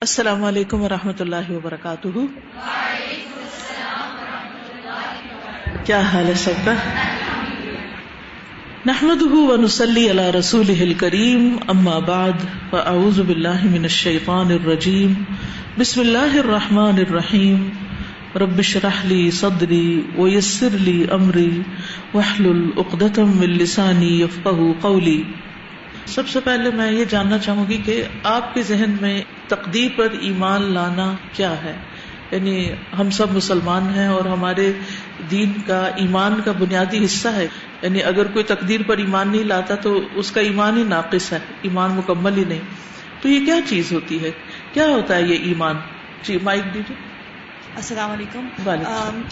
السلام علیکم و رحمۃ اللہ وبرکاتہ۔ کیا حال ہے سب کا؟ نحمد و نسلی اللہ رسول کریم اما بعد، فاعوذ باللہ من الشیطان الرجیم، بسم اللہ الرحمن الرحیم۔ رب شرح لی صدری ویسر لی امری وحلل اقدتم من لسانی یفقہ قولی۔ سب سے پہلے میں یہ جاننا چاہوں گی کہ آپ کے ذہن میں تقدیر پر ایمان لانا کیا ہے؟ یعنی ہم سب مسلمان ہیں اور ہمارے دین کا ایمان کا بنیادی حصہ ہے۔ یعنی اگر کوئی تقدیر پر ایمان نہیں لاتا تو اس کا ایمان ہی ناقص ہے، ایمان مکمل ہی نہیں۔ تو یہ کیا چیز ہوتی ہے؟ کیا ہوتا ہے یہ ایمان؟ جی مائک دیجیے السلام علیکم۔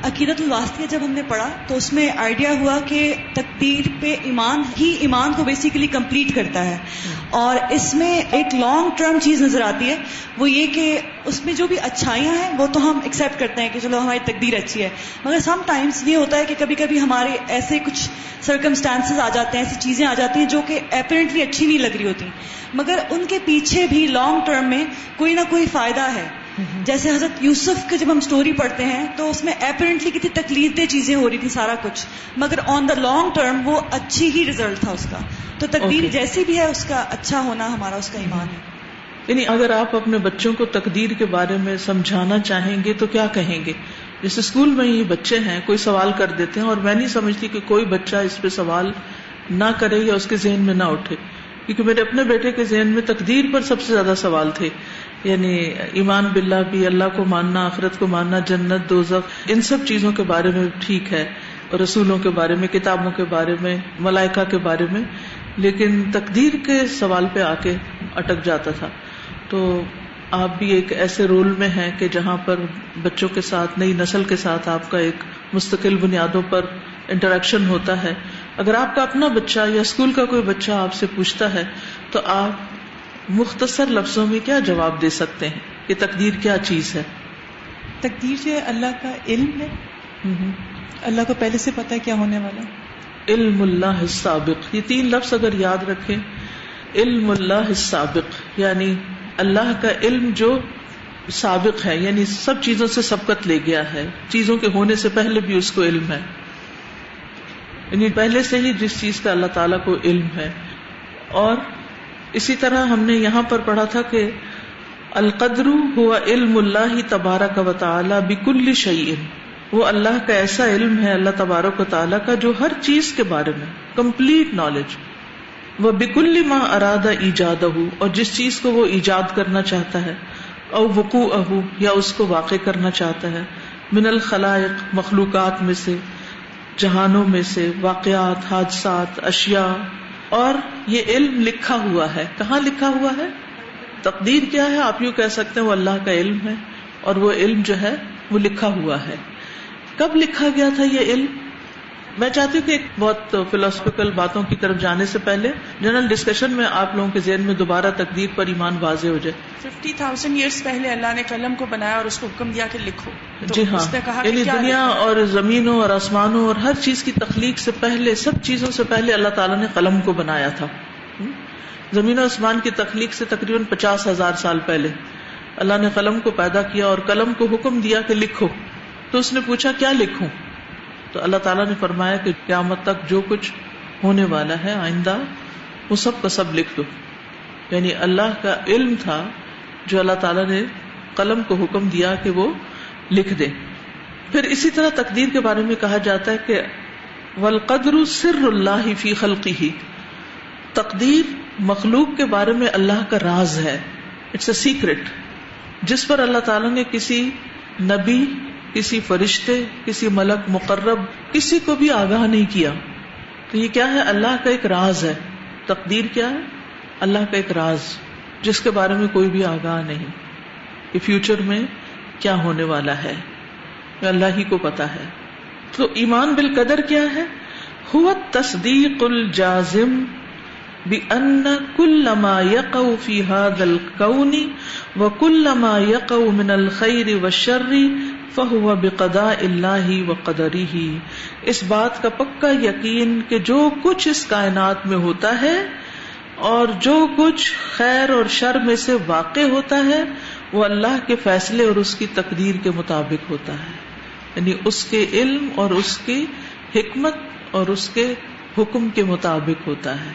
عقیدت الواسطیہ جب ہم نے پڑھا تو اس میں آئیڈیا ہوا کہ تقدیر پہ ایمان ہی ایمان کو بیسیکلی کمپلیٹ کرتا ہے۔ اور اس میں ایک لانگ ٹرم چیز نظر آتی ہے وہ یہ کہ اس میں جو بھی اچھائیاں ہیں وہ تو ہم ایکسیپٹ کرتے ہیں کہ چلو ہماری تقدیر اچھی ہے۔ مگر سم ٹائمس یہ ہوتا ہے کہ کبھی کبھی ہمارے ایسے کچھ سرکمسٹانسز آ جاتے ہیں ایسی چیزیں آ جاتی ہیں جو کہ اپیرنٹلی اچھی نہیں لگ رہی ہوتی۔ مگر ان کے پیچھے بھی لانگ ٹرم میں کوئی نہ کوئی فائدہ ہے۔ جیسے حضرت یوسف کی جب ہم اسٹوری پڑھتے ہیں تو اس میں اپیرنٹلی کتنی تکلیف دہ چیزیں ہو رہی تھی سارا کچھ۔ مگر آن دا لانگ ٹرم وہ اچھی ہی ریزلٹ تھا اس کا۔ تو تقدیر جیسی بھی ہے اس کا اچھا ہونا ہمارا اس کا ایمان ہے۔ یعنی اگر آپ اپنے بچوں کو تقدیر کے بارے میں سمجھانا چاہیں گے تو کیا کہیں گے؟ جیسے اسکول میں ہی بچے ہیں کوئی سوال کر دیتے ہیں اور میں نہیں سمجھتی کہ کوئی بچہ اس پہ سوال نہ کرے یا اس کے ذہن میں نہ اٹھے۔ کیونکہ میرے اپنے بیٹے کے ذہن میں تقدیر پر سب سے زیادہ سوال تھے۔ یعنی ایمان باللہ بھی اللہ کو ماننا، آخرت کو ماننا، جنت، دوزخ، ان سب چیزوں کے بارے میں ٹھیک ہے، رسولوں کے بارے میں، کتابوں کے بارے میں، ملائکہ کے بارے میں، لیکن تقدیر کے سوال پہ آ کے اٹک جاتا تھا۔ تو آپ بھی ایک ایسے رول میں ہیں کہ جہاں پر بچوں کے ساتھ، نئی نسل کے ساتھ آپ کا ایک مستقل بنیادوں پر انٹریکشن ہوتا ہے۔ اگر آپ کا اپنا بچہ یا اسکول کا کوئی بچہ آپ سے پوچھتا ہے، تو آپ مختصر لفظوں میں کیا جواب دے سکتے ہیں؟ کہ تقدیر کیا چیز ہے؟ تقدیر ہے اللہ کا علم ہے۔ اللہ کو پہلے سے پتا ہے کیا ہونے والا علم اللہ سابق یہ تین لفظ اگر یاد رکھیں علم اللہ سابق یعنی اللہ کا علم جو سابق ہے یعنی سب چیزوں سے سبقت لے گیا ہے۔ چیزوں کے ہونے سے پہلے بھی اس کو علم ہے۔ یعنی پہلے سے ہی جس چیز کا اللہ تعالیٰ کو علم ہے۔ اور اسی طرح ہم نے یہاں پر پڑھا تھا کہ القدر ہوا علم اللہ تبارک و تعالی بکل شعین وہ اللہ کا ایسا علم ہے اللہ تبارک و تعالیٰ کا جو ہر چیز کے بارے میں کمپلیٹ نالج وہ بکل ماں ارادہ ایجاد اور جس چیز کو وہ ایجاد کرنا چاہتا ہے، او وقوع اہو یا اس کو واقع کرنا چاہتا ہے، من الخلائق، مخلوقات میں سے، جہانوں میں سے، واقعات، حادثات، اشیاء۔ اور یہ علم لکھا ہوا ہے۔ کہاں لکھا ہوا ہے؟ تقدیر کیا ہے؟ آپ یوں کہہ سکتے ہیں وہ اللہ کا علم ہے اور وہ علم جو ہے وہ لکھا ہوا ہے۔ کب لکھا گیا تھا یہ علم؟ میں چاہتی ہوں کہ ایک بہت فلاسفیکل باتوں کی طرف جانے سے پہلے جنرل ڈسکشن میں آپ لوگوں کے ذہن میں دوبارہ تقدیر پر ایمان واضح ہو جائے۔ ففٹی تھاؤزینڈ ایئرس پہلے اللہ نے قلم کو بنایا اور اس کو حکم دیا کہ لکھو۔ جی ہاں یعنی دنیا اور زمینوں اور آسمانوں اور ہر چیز کی تخلیق سے پہلے سب چیزوں سے پہلے اللہ تعالیٰ نے قلم کو بنایا تھا۔ زمین و آسمان کی تخلیق سے تقریباً پچاس ہزار سال پہلے اللہ نے قلم کو پیدا کیا اور قلم کو حکم دیا کہ لکھو۔ تو اس نے پوچھا کیا لکھوں؟ تو اللہ تعالیٰ نے فرمایا کہ قیامت تک جو کچھ ہونے والا ہے آئندہ، وہ سب کا سب لکھ دو۔ یعنی اللہ کا علم تھا جو اللہ تعالیٰ نے قلم کو حکم دیا کہ وہ لکھ دے۔ پھر اسی طرح تقدیر کے بارے میں کہا جاتا ہے کہ ولقدر سر اللہ فی خلقی ہی تقدیر مخلوق کے بارے میں اللہ کا راز ہے۔ اٹس اے سیکرٹ جس پر اللہ تعالیٰ نے کسی نبی کسی فرشتے، کسی ملک مقرب، کسی کو بھی آگاہ نہیں کیا۔ تو یہ کیا ہے؟ اللہ کا ایک راز ہے۔ تقدیر کیا ہے؟ اللہ کا ایک راز، جس کے بارے میں کوئی بھی آگاہ نہیں۔ کہ فیوچر میں کیا ہونے والا ہے؟ اللہ ہی کو پتا ہے۔ تو ایمان بالقدر کیا ہے؟ ہوا تصدیق الجازم بأن كل ما يقع في هذا الكون وكل ما يقع من الخير والشر فہو بقدا اللہ و قدری ہی اس بات کا پکا یقین کہ جو کچھ اس کائنات میں ہوتا ہے اور جو کچھ خیر اور شر میں سے واقع ہوتا ہے، وہ اللہ کے فیصلے اور اس کی تقدیر کے مطابق ہوتا ہے۔ یعنی اس کے علم اور اس کی حکمت اور اس کے حکم کے مطابق ہوتا ہے۔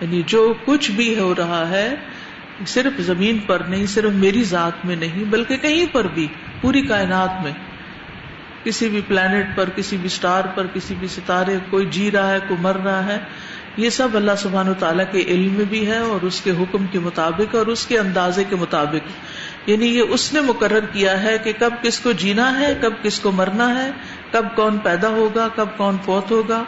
یعنی جو کچھ بھی ہو رہا ہے، صرف زمین پر نہیں، صرف میری ذات میں نہیں، بلکہ کہیں پر بھی۔ پوری کائنات میں کسی بھی پلانٹ پر، کسی بھی اسٹار پر، کسی بھی ستارے، کوئی جی رہا ہے، کوئی مر رہا ہے، یہ سب اللہ سبحان و تعالیٰ کے علم میں بھی ہے اور اس کے حکم کے مطابق اور اس کے اندازے کے مطابق۔ یعنی یہ اس نے مقرر کیا ہے کہ کب کس کو جینا ہے، کب کس کو مرنا ہے، کب کون پیدا ہوگا، کب کون فوت ہوگا۔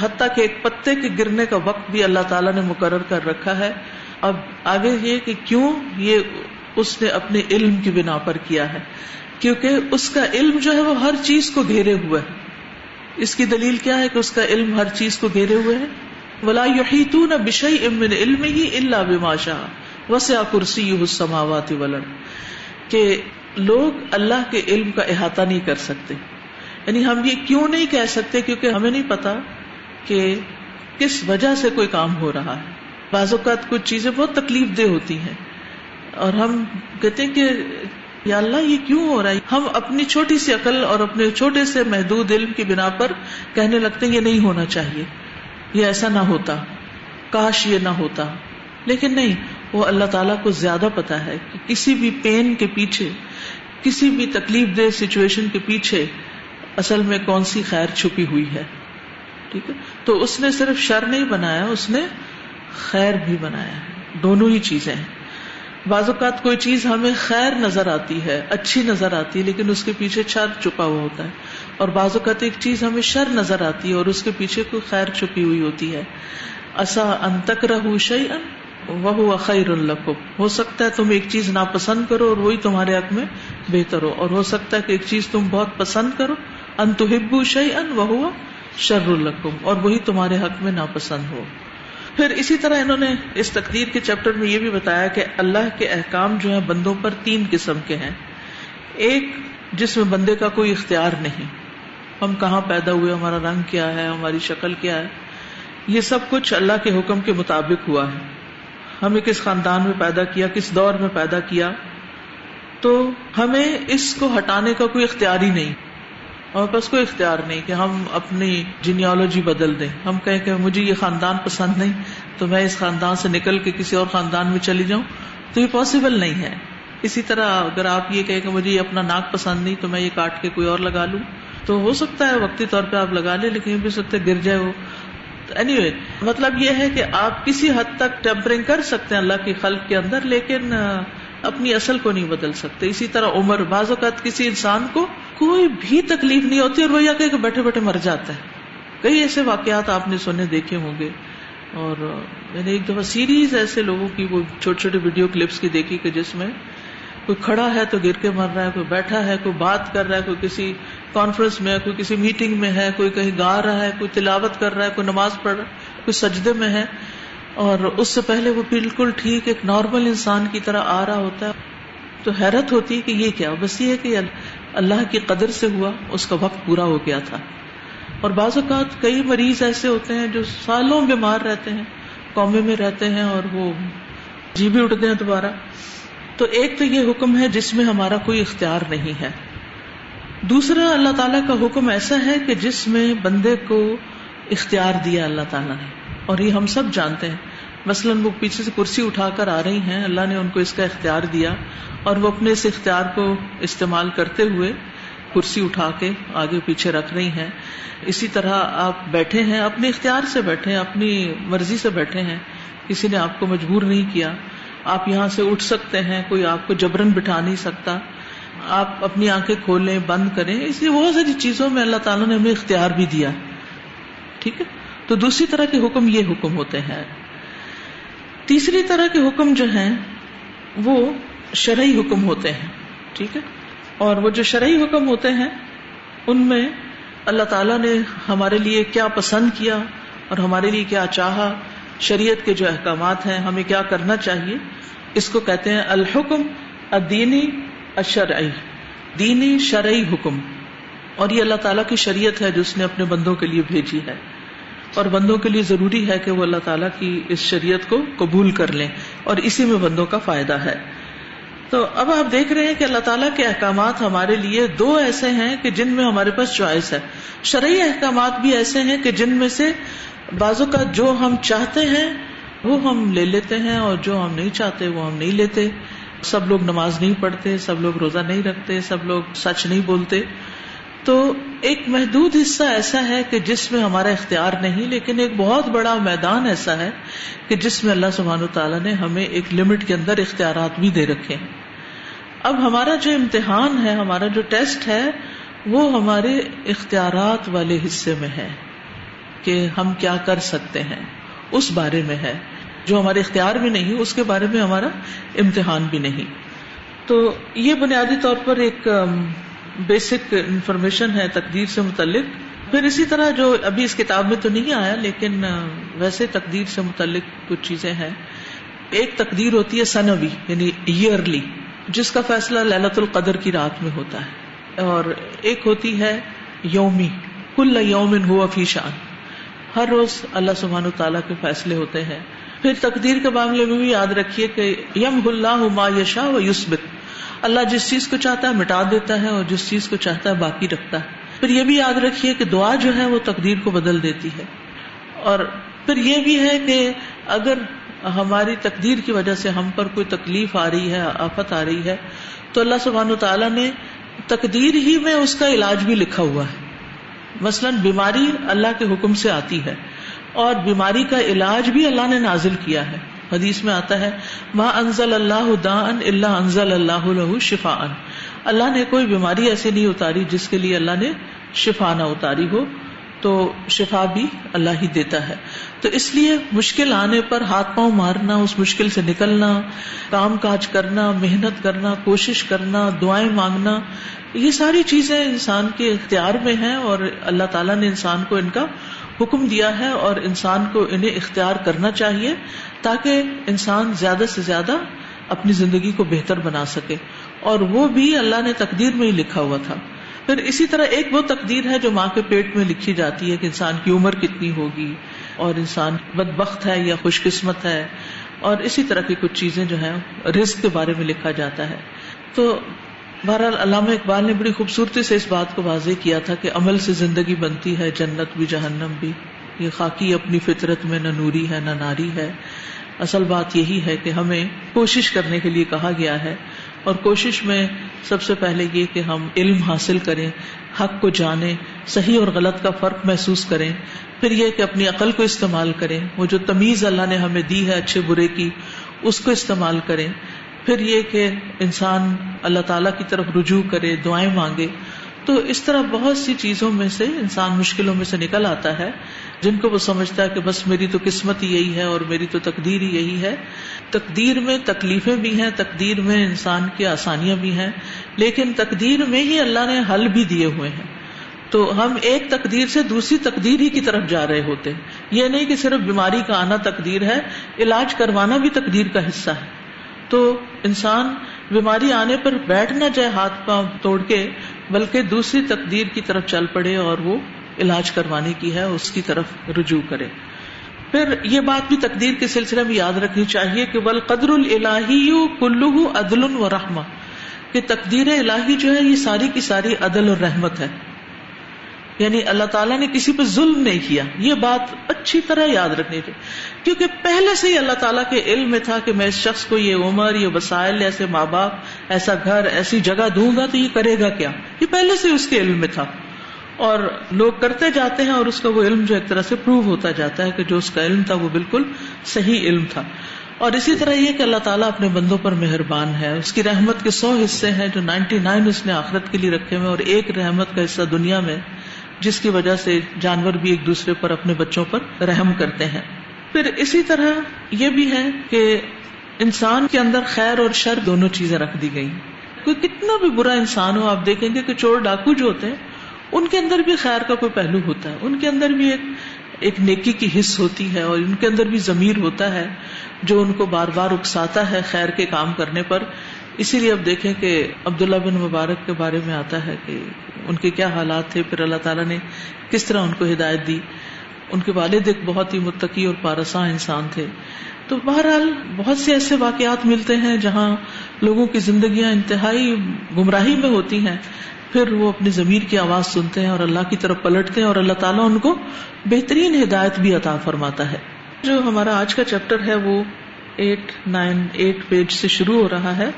حتیٰ کہ ایک پتے کے گرنے کا وقت بھی اللہ تعالیٰ نے مقرر کر رکھا ہے۔ اب آگے یہ کہ کیوں یہ اس نے اپنے علم کی بنا پر کیا ہے۔ کیونکہ اس کا علم جو ہے وہ ہر چیز کو گھیرے ہوئے ہے۔ اس کی دلیل کیا ہے کہ اس کا علم ہر چیز کو گھیرے ہوئے ہے؟ ولا یحیطون بشیء من علمه الا بما شاء۔ وسع کرسیہ السماوات والارض کہ لوگ اللہ کے علم کا احاطہ نہیں کر سکتے۔ یعنی ہم یہ کیوں نہیں کہہ سکتے؟ کیونکہ ہمیں نہیں پتا کہ کس وجہ سے کوئی کام ہو رہا ہے۔ بعض اوقات کچھ چیزیں بہت تکلیف دہ ہوتی ہیں۔ اور ہم کہتے ہیں کہ یا اللہ یہ کیوں ہو رہا ہے؟ ہم اپنی چھوٹی سی عقل اور اپنے چھوٹے سے محدود علم کی بنا پر کہنے لگتے ہیں یہ نہیں ہونا چاہیے۔ یہ ایسا نہ ہوتا۔ کاش یہ نہ ہوتا۔ لیکن نہیں، وہ اللہ تعالیٰ کو زیادہ پتا ہے کہ کسی بھی پین کے پیچھے، کسی بھی تکلیف دہ سچویشن کے پیچھے اصل میں کون سی خیر چھپی ہوئی ہے۔ ٹھیک ہے؟ تو اس نے صرف شر نہیں بنایا، اس نے خیر بھی بنایا ہے۔ دونوں ہی چیزیں ہیں۔ بعض اوقات کوئی چیز ہمیں خیر نظر آتی ہے، اچھی نظر آتی ہے، لیکن اس کے پیچھے شر چھپا ہوا ہوتا ہے۔ اور بعض اوقات ایک چیز ہمیں شر نظر آتی ہے اور اس کے پیچھے کوئی خیر چھپی ہوئی ہوتی ہے۔ اصا انتک رہ شعی ان وہ خیر القب ہو سکتا ہے تم ایک چیز ناپسند کرو اور وہی تمہارے حق میں بہتر ہو۔ اور ہو سکتا ہے کہ ایک چیز تم بہت پسند کرو۔ ان شعی ان وہ شر القم اور وہی تمہارے حق میں ناپسند ہو۔ پھر اسی طرح انہوں نے اس تقدیر کے چیپٹر میں یہ بھی بتایا کہ اللہ کے احکام جو ہیں بندوں پر تین قسم کے ہیں۔ ایک، جس میں بندے کا کوئی اختیار نہیں۔ ہم کہاں پیدا ہوئے، ہمارا رنگ کیا ہے، ہماری شکل کیا ہے۔ یہ سب کچھ اللہ کے حکم کے مطابق ہوا ہے۔ ہمیں کس خاندان میں پیدا کیا، کس دور میں پیدا کیا۔ تو ہمیں اس کو ہٹانے کا کوئی اختیار ہی نہیں۔ اور بس کوئی اختیار نہیں کہ ہم اپنی جینیالوجی بدل دیں۔ ہم کہیں کہ مجھے یہ خاندان پسند نہیں، تو میں اس خاندان سے نکل کے کسی اور خاندان میں چلی جاؤں۔ تو یہ پاسبل نہیں ہے۔ اسی طرح اگر آپ یہ کہیں کہ مجھے یہ اپنا ناک پسند نہیں، تو میں یہ کاٹ کے کوئی اور لگا لوں۔ تو ہو سکتا ہے وقتی طور پہ آپ لگا لیں، لیکن یہ بھی سکتے گر جائے وہ۔ اینی وے مطلب یہ ہے کہ آپ کسی حد تک ٹیمپرنگ کر سکتے ہیں اللہ کی خلق کے اندر، لیکن اپنی اصل کو نہیں بدل سکتے۔ اسی طرح عمر، بعض اوقات کسی انسان کو کوئی بھی تکلیف نہیں ہوتی اور وہ یہ کہ بیٹھے بیٹھے مر جاتا ہے۔ کئی ایسے واقعات آپ نے سنے، دیکھے ہوں گے۔ اور میں نے ایک دفعہ سیریز ایسے لوگوں کی وہ چھوٹے چھوٹے ویڈیو کلپس کی دیکھی کہ جس میں کوئی کھڑا ہے تو گر کے مر رہا ہے، کوئی بیٹھا ہے، کوئی بات کر رہا ہے، کوئی کسی کانفرنس میں ہے، کوئی کسی میٹنگ میں ہے، کوئی کہیں گا رہا ہے، کوئی تلاوت کر رہا ہے، کوئی نماز پڑھ رہا ہے، کوئی سجدے میں ہے۔ اور اس سے پہلے وہ بالکل ٹھیک ایک نارمل انسان کی طرح آ رہا ہوتا ہے، تو حیرت ہوتی ہے کہ یہ کیا؟ بس یہ ہے کہ اللہ کی قدر سے ہوا، اس کا وقت پورا ہو گیا تھا۔ اور بعض اوقات کئی مریض ایسے ہوتے ہیں جو سالوں بیمار رہتے ہیں، قومے میں رہتے ہیں اور وہ جی بھی اٹھتے ہیں دوبارہ۔ تو ایک تو یہ حکم ہے جس میں ہمارا کوئی اختیار نہیں ہے۔ دوسرا، اللہ تعالیٰ کا حکم ایسا ہے کہ جس میں بندے کو اختیار دیا اللہ تعالیٰ نے۔ اور یہ ہم سب جانتے ہیں۔ مثلاً وہ پیچھے سے کرسی اٹھا کر آ رہی ہیں، اللہ نے ان کو اس کا اختیار دیا اور وہ اپنے اس اختیار کو استعمال کرتے ہوئے کرسی اٹھا کے آگے پیچھے رکھ رہی ہیں۔ اسی طرح آپ بیٹھے ہیں، اپنے اختیار سے بیٹھے ہیں، اپنی مرضی سے بیٹھے ہیں۔ کسی نے آپ کو مجبور نہیں کیا۔ آپ یہاں سے اٹھ سکتے ہیں، کوئی آپ کو جبرن بٹھا نہیں سکتا۔ آپ اپنی آنکھیں کھولیں، بند کریں۔ اس لیے بہت ساری چیزوں میں اللہ تعالیٰ نے ہمیں اختیار بھی دیا۔ ٹھیک ہے؟ تو دوسری طرح کے حکم یہ حکم ہوتے ہیں۔ تیسری طرح کے حکم جو ہیں، وہ شرعی حکم ہوتے ہیں، ٹھیک ہے؟ اور وہ جو شرعی حکم ہوتے ہیں، ان میں اللہ تعالیٰ نے ہمارے لیے کیا پسند کیا اور ہمارے لیے کیا چاہا۔ شریعت کے جو احکامات ہیں، ہمیں کیا کرنا چاہیے؟ اس کو کہتے ہیں الحکم ادینی اشرعی دینی شرعی حکم۔ اور یہ اللہ تعالیٰ کی شریعت ہے جو اس نے اپنے بندوں کے لیے بھیجی ہے۔ اور بندوں کے لیے ضروری ہے کہ وہ اللہ تعالیٰ کی اس شریعت کو قبول کر لیں اور اسی میں بندوں کا فائدہ ہے۔ تو اب آپ دیکھ رہے ہیں کہ اللہ تعالیٰ کے احکامات ہمارے لیے دو ایسے ہیں کہ جن میں ہمارے پاس چوائس ہے۔ شرعی احکامات بھی ایسے ہیں کہ جن میں سے بازو کا جو ہم چاہتے ہیں وہ ہم لے لیتے ہیں اور جو ہم نہیں چاہتے وہ ہم نہیں لیتے۔ سب لوگ نماز نہیں پڑھتے، سب لوگ روزہ نہیں رکھتے، سب لوگ سچ نہیں بولتے۔ تو ایک محدود حصہ ایسا ہے کہ جس میں ہمارا اختیار نہیں، لیکن ایک بہت بڑا میدان ایسا ہے کہ جس میں اللہ سبحان و تعالیٰ نے ہمیں ایک لمٹ کے اندر اختیارات بھی دے رکھے ہیں۔ اب ہمارا جو امتحان ہے، ہمارا جو ٹیسٹ ہے، وہ ہمارے اختیارات والے حصے میں ہے کہ ہم کیا کر سکتے ہیں۔ اس بارے میں ہے۔ جو ہمارے اختیار بھی نہیں، اس کے بارے میں ہمارا امتحان بھی نہیں۔ تو یہ بنیادی طور پر ایک بیسک انفارمیشن ہے، تقدیر سے متعلق۔ پھر اسی طرح جو ابھی اس کتاب میں تو نہیں آیا، لیکن ویسے تقدیر سے متعلق کچھ چیزیں ہیں۔ ایک تقدیر ہوتی ہے سنوی یعنی ایئرلی جس کا فیصلہ للت القدر کی رات میں ہوتا ہے۔ اور ایک ہوتی ہے یومی، کل یوم ہوا فی شان۔ ہر روز اللہ سبحان تعالیٰ کے فیصلے ہوتے ہیں۔ پھر تقدیر کے معاملے میں بھی یاد رکھیے کہ یم اللہ ما یشا و یوسبت اللہ جس چیز کو چاہتا ہے مٹا دیتا ہے اور جس چیز کو چاہتا ہے باقی رکھتا ہے۔ پھر یہ بھی یاد رکھیے کہ دعا جو ہے وہ تقدیر کو بدل دیتی ہے۔ اور پھر یہ بھی ہے کہ اگر ہماری تقدیر کی وجہ سے ہم پر کوئی تکلیف آ رہی ہے، آفت آ رہی ہے، تو اللہ سبحان و تعالیٰ نے تقدیر ہی میں اس کا علاج بھی لکھا ہوا ہے۔ مثلاً بیماری اللہ کے حکم سے آتی ہے اور بیماری کا علاج بھی اللہ نے نازل کیا ہے۔ حدیث میں آتا ہے ماں انزل اللہ دان اللہ انزل اللہ شفا ان اللہ نے کوئی بیماری ایسی نہیں اتاری جس کے لیے اللہ نے شفا نہ اتاری ہو، تو شفا بھی اللہ ہی دیتا ہے۔ تو اس لیے مشکل آنے پر ہاتھ پاؤں مارنا، اس مشکل سے نکلنا، کام کاج کرنا، محنت کرنا، کوشش کرنا، دعائیں مانگنا، یہ ساری چیزیں انسان کے اختیار میں ہیں اور اللہ تعالیٰ نے انسان کو ان کا حکم دیا ہے اور انسان کو انہیں اختیار کرنا چاہیے تاکہ انسان زیادہ سے زیادہ اپنی زندگی کو بہتر بنا سکے۔ اور وہ بھی اللہ نے تقدیر میں ہی لکھا ہوا تھا۔ پھر اسی طرح ایک وہ تقدیر ہے جو ماں کے پیٹ میں لکھی جاتی ہے کہ انسان کی عمر کتنی ہوگی اور انسان بد بخت ہے یا خوش قسمت ہے۔ اور اسی طرح کی کچھ چیزیں جو ہیں، رزق کے بارے میں لکھا جاتا ہے۔ تو بہرحال علامہ اقبال نے بڑی خوبصورتی سے اس بات کو واضح کیا تھا کہ عمل سے زندگی بنتی ہے، جنت بھی، جہنم بھی۔ یہ خاکی اپنی فطرت میں نہ نوری ہے، نہ ناری ہے۔ اصل بات یہی ہے کہ ہمیں کوشش کرنے کے لیے کہا گیا ہے اور کوشش میں سب سے پہلے یہ کہ ہم علم حاصل کریں، حق کو جانیں، صحیح اور غلط کا فرق محسوس کریں۔ پھر یہ کہ اپنی عقل کو استعمال کریں۔ وہ جو تمیز اللہ نے ہمیں دی ہے، اچھے برے کی، اس کو استعمال کریں۔ پھر یہ کہ انسان اللہ تعالی کی طرف رجوع کرے، دعائیں مانگے، تو اس طرح بہت سی چیزوں میں سے انسان مشکلوں میں سے نکل آتا ہے، جن کو وہ سمجھتا ہے کہ بس میری تو قسمت ہی یہی ہے اور میری تو تقدیر ہی یہی ہے۔ تقدیر میں تکلیفیں بھی ہیں، تقدیر میں انسان کی آسانیاں بھی ہیں، لیکن تقدیر میں ہی اللہ نے حل بھی دیے ہوئے ہیں۔ تو ہم ایک تقدیر سے دوسری تقدیر ہی کی طرف جا رہے ہوتے ہیں۔ یہ نہیں کہ صرف بیماری کا آنا تقدیر ہے، علاج کروانا بھی تقدیر کا حصہ ہے۔ تو انسان بیماری آنے پر بیٹھ نہ جائے ہاتھ پاؤں توڑ کے، بلکہ دوسری تقدیر کی طرف چل پڑے اور وہ علاج کروانے کی ہے، اس کی طرف رجوع کرے۔ پھر یہ بات بھی تقدیر کے سلسلے میں یاد رکھنی چاہیے کہ بل قدر الہی کلو عدل و رحما کہ تقدیر الہی جو ہے، یہ ساری کی ساری عدل اور رحمت ہے۔ یعنی اللہ تعالیٰ نے کسی پہ ظلم نہیں کیا۔ یہ بات اچھی طرح یاد رکھنی چاہیے کیونکہ پہلے سے ہی اللہ تعالیٰ کے علم میں تھا کہ میں اس شخص کو یہ عمر، یہ وسائل، ایسے ماں باپ، ایسا گھر، ایسی جگہ دوں گا تو یہ کرے گا کیا؟ یہ پہلے سے اس کے علم میں تھا۔ اور لوگ کرتے جاتے ہیں اور اس کا وہ علم جو ایک طرح سے پروو ہوتا جاتا ہے کہ جو اس کا علم تھا وہ بالکل صحیح علم تھا۔ اور اسی طرح یہ کہ اللہ تعالیٰ اپنے بندوں پر مہربان ہے۔ اس کی رحمت کے سو حصے ہیں جو نائنٹی نائن اس نے آخرت کے لیے رکھے ہوئے اور ایک رحمت کا حصہ دنیا میں جس کی وجہ سے جانور بھی ایک دوسرے پر اپنے بچوں پر رحم کرتے ہیں۔ پھر اسی طرح یہ بھی ہے کہ انسان کے اندر خیر اور شر دونوں چیزیں رکھ دی گئی کوئی کتنا بھی برا انسان ہو، آپ دیکھیں گے کہ چور ڈاکو جو ہوتے ہیں، ان کے اندر بھی خیر کا کوئی پہلو ہوتا ہے۔ ان کے اندر بھی ایک ایک نیکی کی حص ہوتی ہے اور ان کے اندر بھی ضمیر ہوتا ہے جو ان کو بار بار اکساتا ہے خیر کے کام کرنے پر۔ اسی لیے اب دیکھیں کہ عبداللہ بن مبارک کے بارے میں آتا ہے کہ ان کے کیا حالات تھے، پھر اللہ تعالیٰ نے کس طرح ان کو ہدایت دی؟ ان کے والد ایک بہت ہی متقی اور پارساں انسان تھے۔ تو بہرحال بہت سے ایسے واقعات ملتے ہیں جہاں لوگوں کی زندگیاں انتہائی گمراہی میں ہوتی ہیں، پھر وہ اپنی ضمیر کی آواز سنتے ہیں اور اللہ کی طرف پلٹتے ہیں اور اللہ تعالیٰ ان کو بہترین ہدایت بھی عطا فرماتا ہے۔ جو ہمارا آج کا چیپٹر ہے وہ ایٹ نائن ایٹ پیج سے شروع ہو رہا ہے۔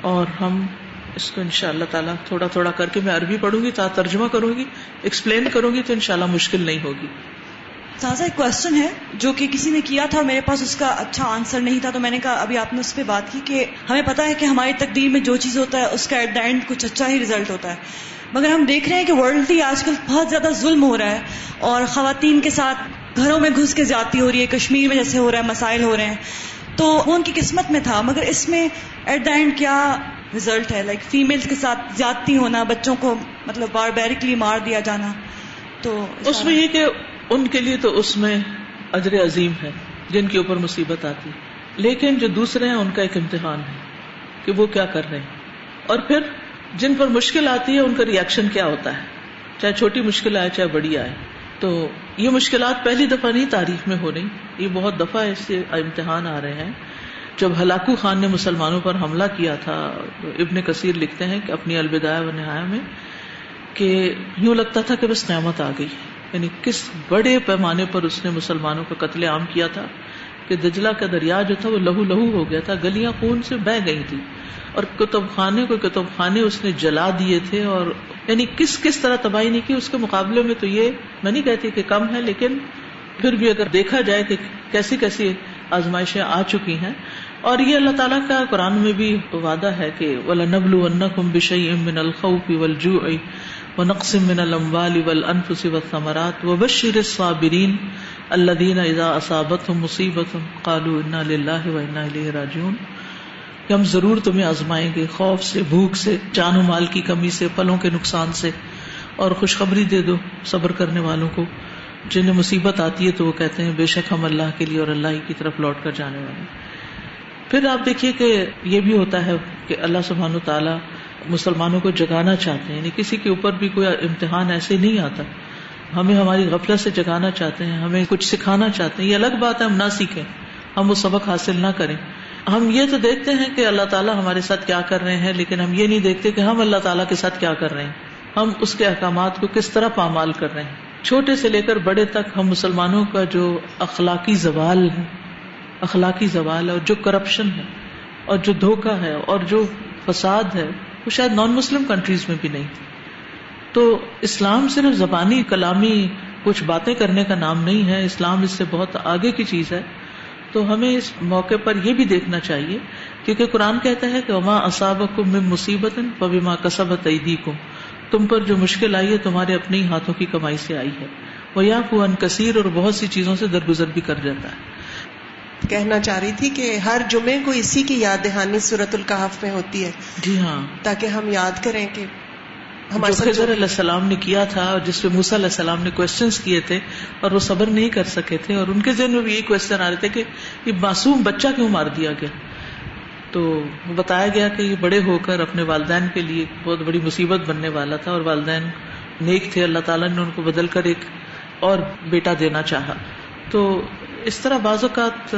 اور ہم اس کو ان شاء اللہ تعالیٰ تھوڑا تھوڑا کر کے میں عربی پڑھوں گی، تا ترجمہ کروں گی ایکسپلین کروں گی، تو ان شاء اللہ مشکل نہیں ہوگی۔ تازہ ایک کوشچن ہے جو کہ کسی نے کیا تھا میرے پاس اس کا اچھا آنسر نہیں تھا، تو میں نے کہا ابھی آپ نے اس پہ بات کی کہ ہمیں پتا ہے کہ ہماری تقدیر میں جو چیز ہوتا ہے، اس کا ایٹ دا اینڈ کچھ اچھا ہی ریزلٹ ہوتا ہے۔ مگر ہم دیکھ رہے ہیں کہ ورلڈلی آج کل بہت زیادہ ظلم ہو رہا ہے اور خواتین کے ساتھ گھروں میں گھس کے جاتی ہو رہی ہے، کشمیر میں جیسے ہو رہا ہے، مسائل ہو رہے ہیں۔ تو وہ ان کی قسمت میں تھا، مگر اس میں ایٹ دا اینڈ کیا ریزلٹ ہے؟ لائک فیمل کے ساتھ جاتی ہونا، بچوں کو مطلب بار بیرکلی مار دیا جانا، تو اس میں یہ کہ ان کے لیے تو اس میں اجر عظیم ہے، جن کے اوپر مصیبت آتی۔ لیکن جو دوسرے ہیں، ان کا ایک امتحان ہے کہ وہ کیا کر رہے ہیں۔ اور پھر جن پر مشکل آتی ہے، ان کا ریئیکشن کیا ہوتا ہے؟ چاہے چھوٹی مشکل آئے، چاہے بڑی آئے۔ تو یہ مشکلات پہلی دفعہ نہیں، تاریخ میں ہو رہی۔ یہ بہت دفعہ ایسے امتحان آ رہے ہیں۔ جب ہلاکو خان نے مسلمانوں پر حملہ کیا تھا، ابن کثیر لکھتے ہیں کہ اپنی الوداع و نہایا میں کہ یوں لگتا تھا کہ بس نعمت آ گئی۔ یعنی کس بڑے پیمانے پر اس نے مسلمانوں کا قتل عام کیا تھا۔ کہ دجلہ کا دریا جو تھا وہ لہو لہو ہو گیا تھا، گلیاں خون سے بہ گئی تھی اور کتب خانے کو کتب خانے اس نے جلا دیے تھے اور یعنی کس کس طرح تباہی نہیں کی، اس کے مقابلے میں تو یہ میں نہیں کہتی کہ کم ہے، لیکن پھر بھی اگر دیکھا جائے کہ کیسی کیسی آزمائشیں آ چکی ہیں۔ اور یہ اللہ تعالیٰ کا قرآن میں بھی وعدہ ہے کہ وَلَنَبْلُوَنَّكُمْ بِشَيْءٍ مِّنَ الْخَوْفِ وَالْجُوعِ وَنَقْصٍ مِّنَ الْأَمْوَالِ وَالْأَنفُسِ وَالثَّمَرَاتِ وَبَشِّرِ الصَّابِرِينَ الَّذِينَ إِذَا أَصَابَتْهُمْ مُصِيبَةٌ قَالُوا إِنَّا لِلَّهِ وَإِنَّا إِلَيْهِ رَاجِعُونَ۔ کہ ہم ضرور تمہیں آزمائیں گے، خوف سے، بھوک سے، جان و مال کی کمی سے پلوں کے نقصان سے۔ اور خوشخبری دے دو صبر کرنے والوں کو۔ جنہیں مصیبت آتی ہے تو وہ کہتے ہیں، بے شک ہم اللہ کے لیے اور اللہ کی طرف لوٹ کر جانے والے۔ پھر آپ دیکھیے کہ یہ بھی ہوتا ہے کہ اللہ سبحان و تعالیٰ مسلمانوں کو جگانا چاہتے ہیں۔ یعنی کسی کے اوپر بھی کوئی امتحان ایسے نہیں آتا۔ ہمیں ہماری غفلت سے جگانا چاہتے ہیں، ہمیں کچھ سکھانا چاہتے ہیں۔ یہ الگ بات ہے، ہم نہ سیکھیں ہم وہ سبق حاصل نہ کریں۔ ہم یہ تو دیکھتے ہیں کہ اللہ تعالیٰ ہمارے ساتھ کیا کر رہے ہیں، لیکن ہم یہ نہیں دیکھتے کہ ہم اللہ تعالیٰ کے ساتھ کیا کر رہے ہیں۔ ہم اس کے احکامات کو کس طرح پامال کر رہے ہیں۔ چھوٹے سے لے کر بڑے تک ہم مسلمانوں کا جو اخلاقی زوال ہے، اخلاقی زوال ہے اور جو کرپشن ہے، اور جو دھوکا ہے، اور جو فساد ہے، وہ شاید نان مسلم کنٹریز میں بھی نہیں۔ تو اسلام صرف زبانی کلامی کچھ باتیں کرنے کا نام نہیں ہے اسلام اس سے بہت آگے کی چیز ہے۔ تو ہمیں اس موقع پر یہ بھی دیکھنا چاہیے کیونکہ قرآن کہتا ہے کہ وما اصاب کو مصیبت پبیما کسبت عیدی کو تم پر جو مشکل آئی ہے تمہارے اپنے ہاتھوں کی کمائی سے آئی ہے۔ وہ یا کو ان کثیر اور بہت سی چیزوں سے درگزر بھی کر جاتا ہے۔ کہنا چاہ رہی تھی کہ ہر جمعے کو اسی کی یاد دہانی صورت القحف میں ہوتی ہے۔ جی ہاں۔ تاکہ ہم یاد کریں کہ ہمارے خضر علیہ السلام نے کیا تھا جس پہ موسا علیہ السلام نے کوشچنس کیے تھے اور وہ صبر نہیں کر سکے تھے اور ان کے ذہن میں بھی یہی کوشچن آ رہے تھے کہ یہ معصوم بچہ کیوں مار دیا گیا؟ تو بتایا گیا کہ یہ بڑے ہو کر اپنے والدین کے لیے بہت بڑی مصیبت بننے والا تھا اور والدین نیک تھے اللہ تعالیٰ نے ان کو بدل کر ایک اور بیٹا دینا چاہا۔ تو اس طرح بعض اوقات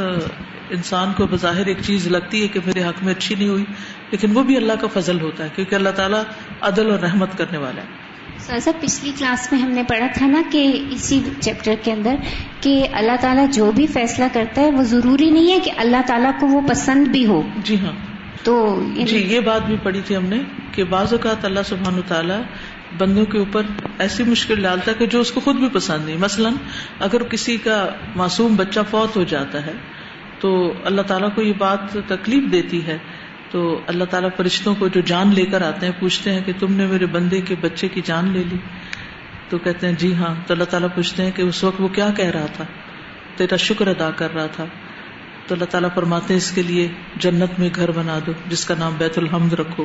انسان کو بظاہر ایک چیز لگتی ہے کہ میرے حق میں اچھی نہیں ہوئی لیکن وہ بھی اللہ کا فضل ہوتا ہے کیونکہ اللہ تعالیٰ عدل اور رحمت کرنے والا ہے۔ سر پچھلی کلاس میں ہم نے پڑھا تھا نا کہ اسی چیپٹر کے اندر کہ اللہ تعالیٰ جو بھی فیصلہ کرتا ہے وہ ضروری نہیں ہے کہ اللہ تعالیٰ کو وہ پسند بھی ہو۔ جی ہاں۔ تو جی یہ بات بھی پڑھی تھی ہم نے کہ بعض اوقات اللہ سبحان تعالیٰ بندوں کے اوپر ایسی مشکل ڈالتا ہے کہ جو اس کو خود بھی پسند نہیں۔ مثلاً اگر کسی کا معصوم بچہ فوت ہو جاتا ہے تو اللہ تعالیٰ کو یہ بات تکلیف دیتی ہے تو اللہ تعالیٰ فرشتوں کو جو جان لے کر آتے ہیں، پوچھتے ہیں کہ تم نے میرے بندے کے بچے کی جان لے لی؟ تو کہتے ہیں جی ہاں۔ تو اللہ تعالیٰ پوچھتے ہیں کہ اس وقت وہ کیا کہہ رہا تھا؟ تیرا شکر ادا کر رہا تھا۔ تو اللہ تعالیٰ فرماتے ہیں، اس کے لیے جنت میں گھر بنا دو، جس کا نام بیت الحمد رکھو۔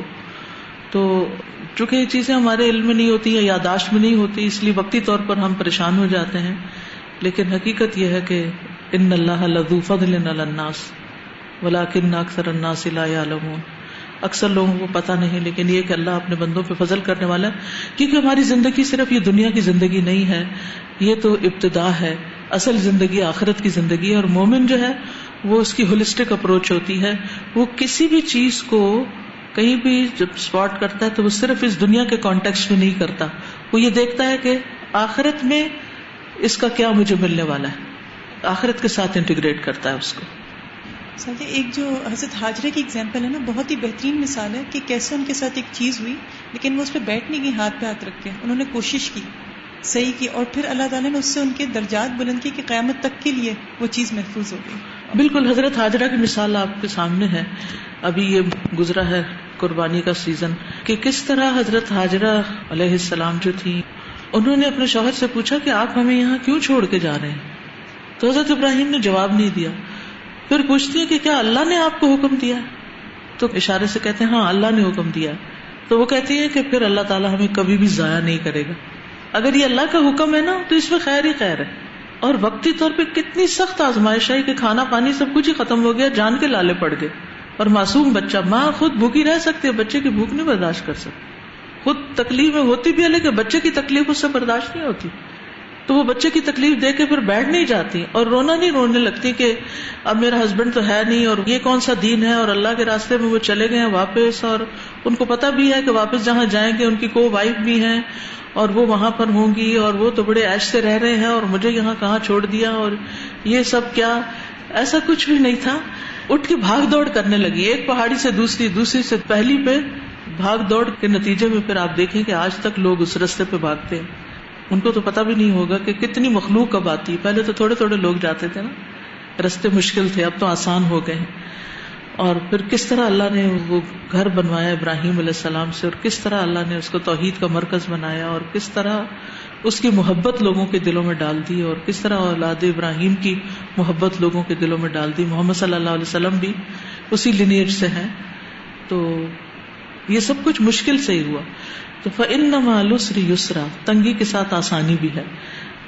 تو چونکہ یہ چیزیں ہمارے علم میں نہیں ہوتی یا یاداشت میں نہیں ہوتی، اس لیے وقتی طور پر ہم پریشان ہو جاتے ہیں۔ لیکن حقیقت یہ ہے کہ ان اللہ لذو فضل الناس ولاکن اکثر الناس لا يعلمون اکثر لوگوں کو پتا نہیں، لیکن یہ کہ اللہ اپنے بندوں پہ فضل کرنے والا ہے، کیونکہ ہماری زندگی صرف یہ دنیا کی زندگی نہیں ہے، یہ تو ابتدا ہے، اصل زندگی آخرت کی زندگی ہے، اور مومن جو ہے، وہ اس کی ہولسٹک اپروچ ہوتی ہے۔ وہ کسی بھی چیز کو کہیں بھی جب اسپاٹ کرتا ہے، تو وہ صرف اس دنیا کے کانٹیکس میں نہیں کرتا۔ وہ یہ دیکھتا ہے کہ آخرت میں اس کا کیا مجھے ملنے والا ہے۔ آخرت کے ساتھ انٹیگریٹ کرتا ہے اس کو۔ ساتھ ایک جو حضرت حاجرے کی اگزامپل ہے نا بہت ہی بہترین مثال ہے کہ کیسے ان کے ساتھ ایک چیز ہوئی لیکن وہ اس پہ بیٹھ نہیں گئی ہاتھ پہ ہاتھ رکھ کے انہوں نے کوشش کی صحیح کی اور پھر اللہ تعالیٰ نے اس سے ان کے درجات بلند کی کہ قیامت تک کے لیے وہ چیز محفوظ ہو گئی۔ بالکل حضرت حاجرہ کی مثال آپ کے سامنے ہے۔ ابھی یہ گزرا ہے قربانی کا سیزن کہ کس طرح حضرت حاجرہ علیہ السلام جو تھی انہوں نے اپنے شوہر سے پوچھا کہ آپ ہمیں یہاں کیوں چھوڑ کے جا رہے ہیں؟ تو حضرت ابراہیم نے جواب نہیں دیا۔ پھر پوچھتی ہیں کہ کیا اللہ نے آپ کو حکم دیا؟ تو اشارے سے کہتے ہیں ہاں اللہ نے حکم دیا۔ تو وہ کہتی ہے کہ پھر اللہ تعالیٰ ہمیں کبھی بھی ضائع نہیں کرے گا۔ اگر یہ اللہ کا حکم ہے نا، تو اس میں خیر ہی خیر ہے۔ اور وقتی طور پہ کتنی سخت آزمائش ہے کہ کھانا پانی سب کچھ ہی ختم ہو گیا، جان کے لالے پڑ گئے۔ اور معصوم بچہ، ماں خود بھوکی رہ سکتی ہے، بچے کی بھوک نہیں برداشت کر سکتی۔ خود تکلیف ہوتی بھی ہے، لیکن بچے کی تکلیف اس سے برداشت نہیں ہوتی۔ تو وہ بچے کی تکلیف دے کے پھر بیٹھ نہیں جاتی اور رونا نہیں رونے لگتی کہ اب میرا ہسبینڈ تو ہے نہیں اور یہ کون سا دین ہے اور اللہ کے راستے میں وہ چلے گئے ہیں واپس اور ان کو پتا بھی ہے کہ واپس جہاں جائیں گے ان کی کو وائف بھی ہے اور وہ وہاں پر ہوں گی اور وہ تو بڑے ایش سے رہ رہے ہیں اور مجھے یہاں کہاں چھوڑ دیا اور یہ سب کیا ایسا کچھ بھی نہیں تھا۔ اٹھ کے بھاگ دوڑ کرنے لگی۔ ایک پہاڑی سے دوسری دوسری سے پہلی پہ بھاگ دوڑ کے نتیجے میں پھر آپ دیکھیں کہ آج تک لوگ اس رستے پہ بھاگتے ہیں۔ ان کو تو پتا بھی نہیں ہوگا کہ کتنی مخلوق کب آتی پہلے تو تھوڑے تھوڑے لوگ جاتے تھے نا۔ رستے مشکل تھے، اب تو آسان ہو گئے اور پھر کس طرح اللہ نے وہ گھر بنوایا ابراہیم علیہ السلام سے، اور کس طرح اللہ نے اس کو توحید کا مرکز بنایا، اور کس طرح اس کی محبت لوگوں کے دلوں میں ڈال دی، اور کس طرح اولاد ابراہیم کی محبت لوگوں کے دلوں میں ڈال دی۔ محمد صلی اللہ علیہ وسلم بھی اسی لینیج سے ہیں۔ تو یہ سب کچھ مشکل سے ہی ہوا۔ تو فن معلوسری یسرا تنگی کے ساتھ آسانی بھی ہے۔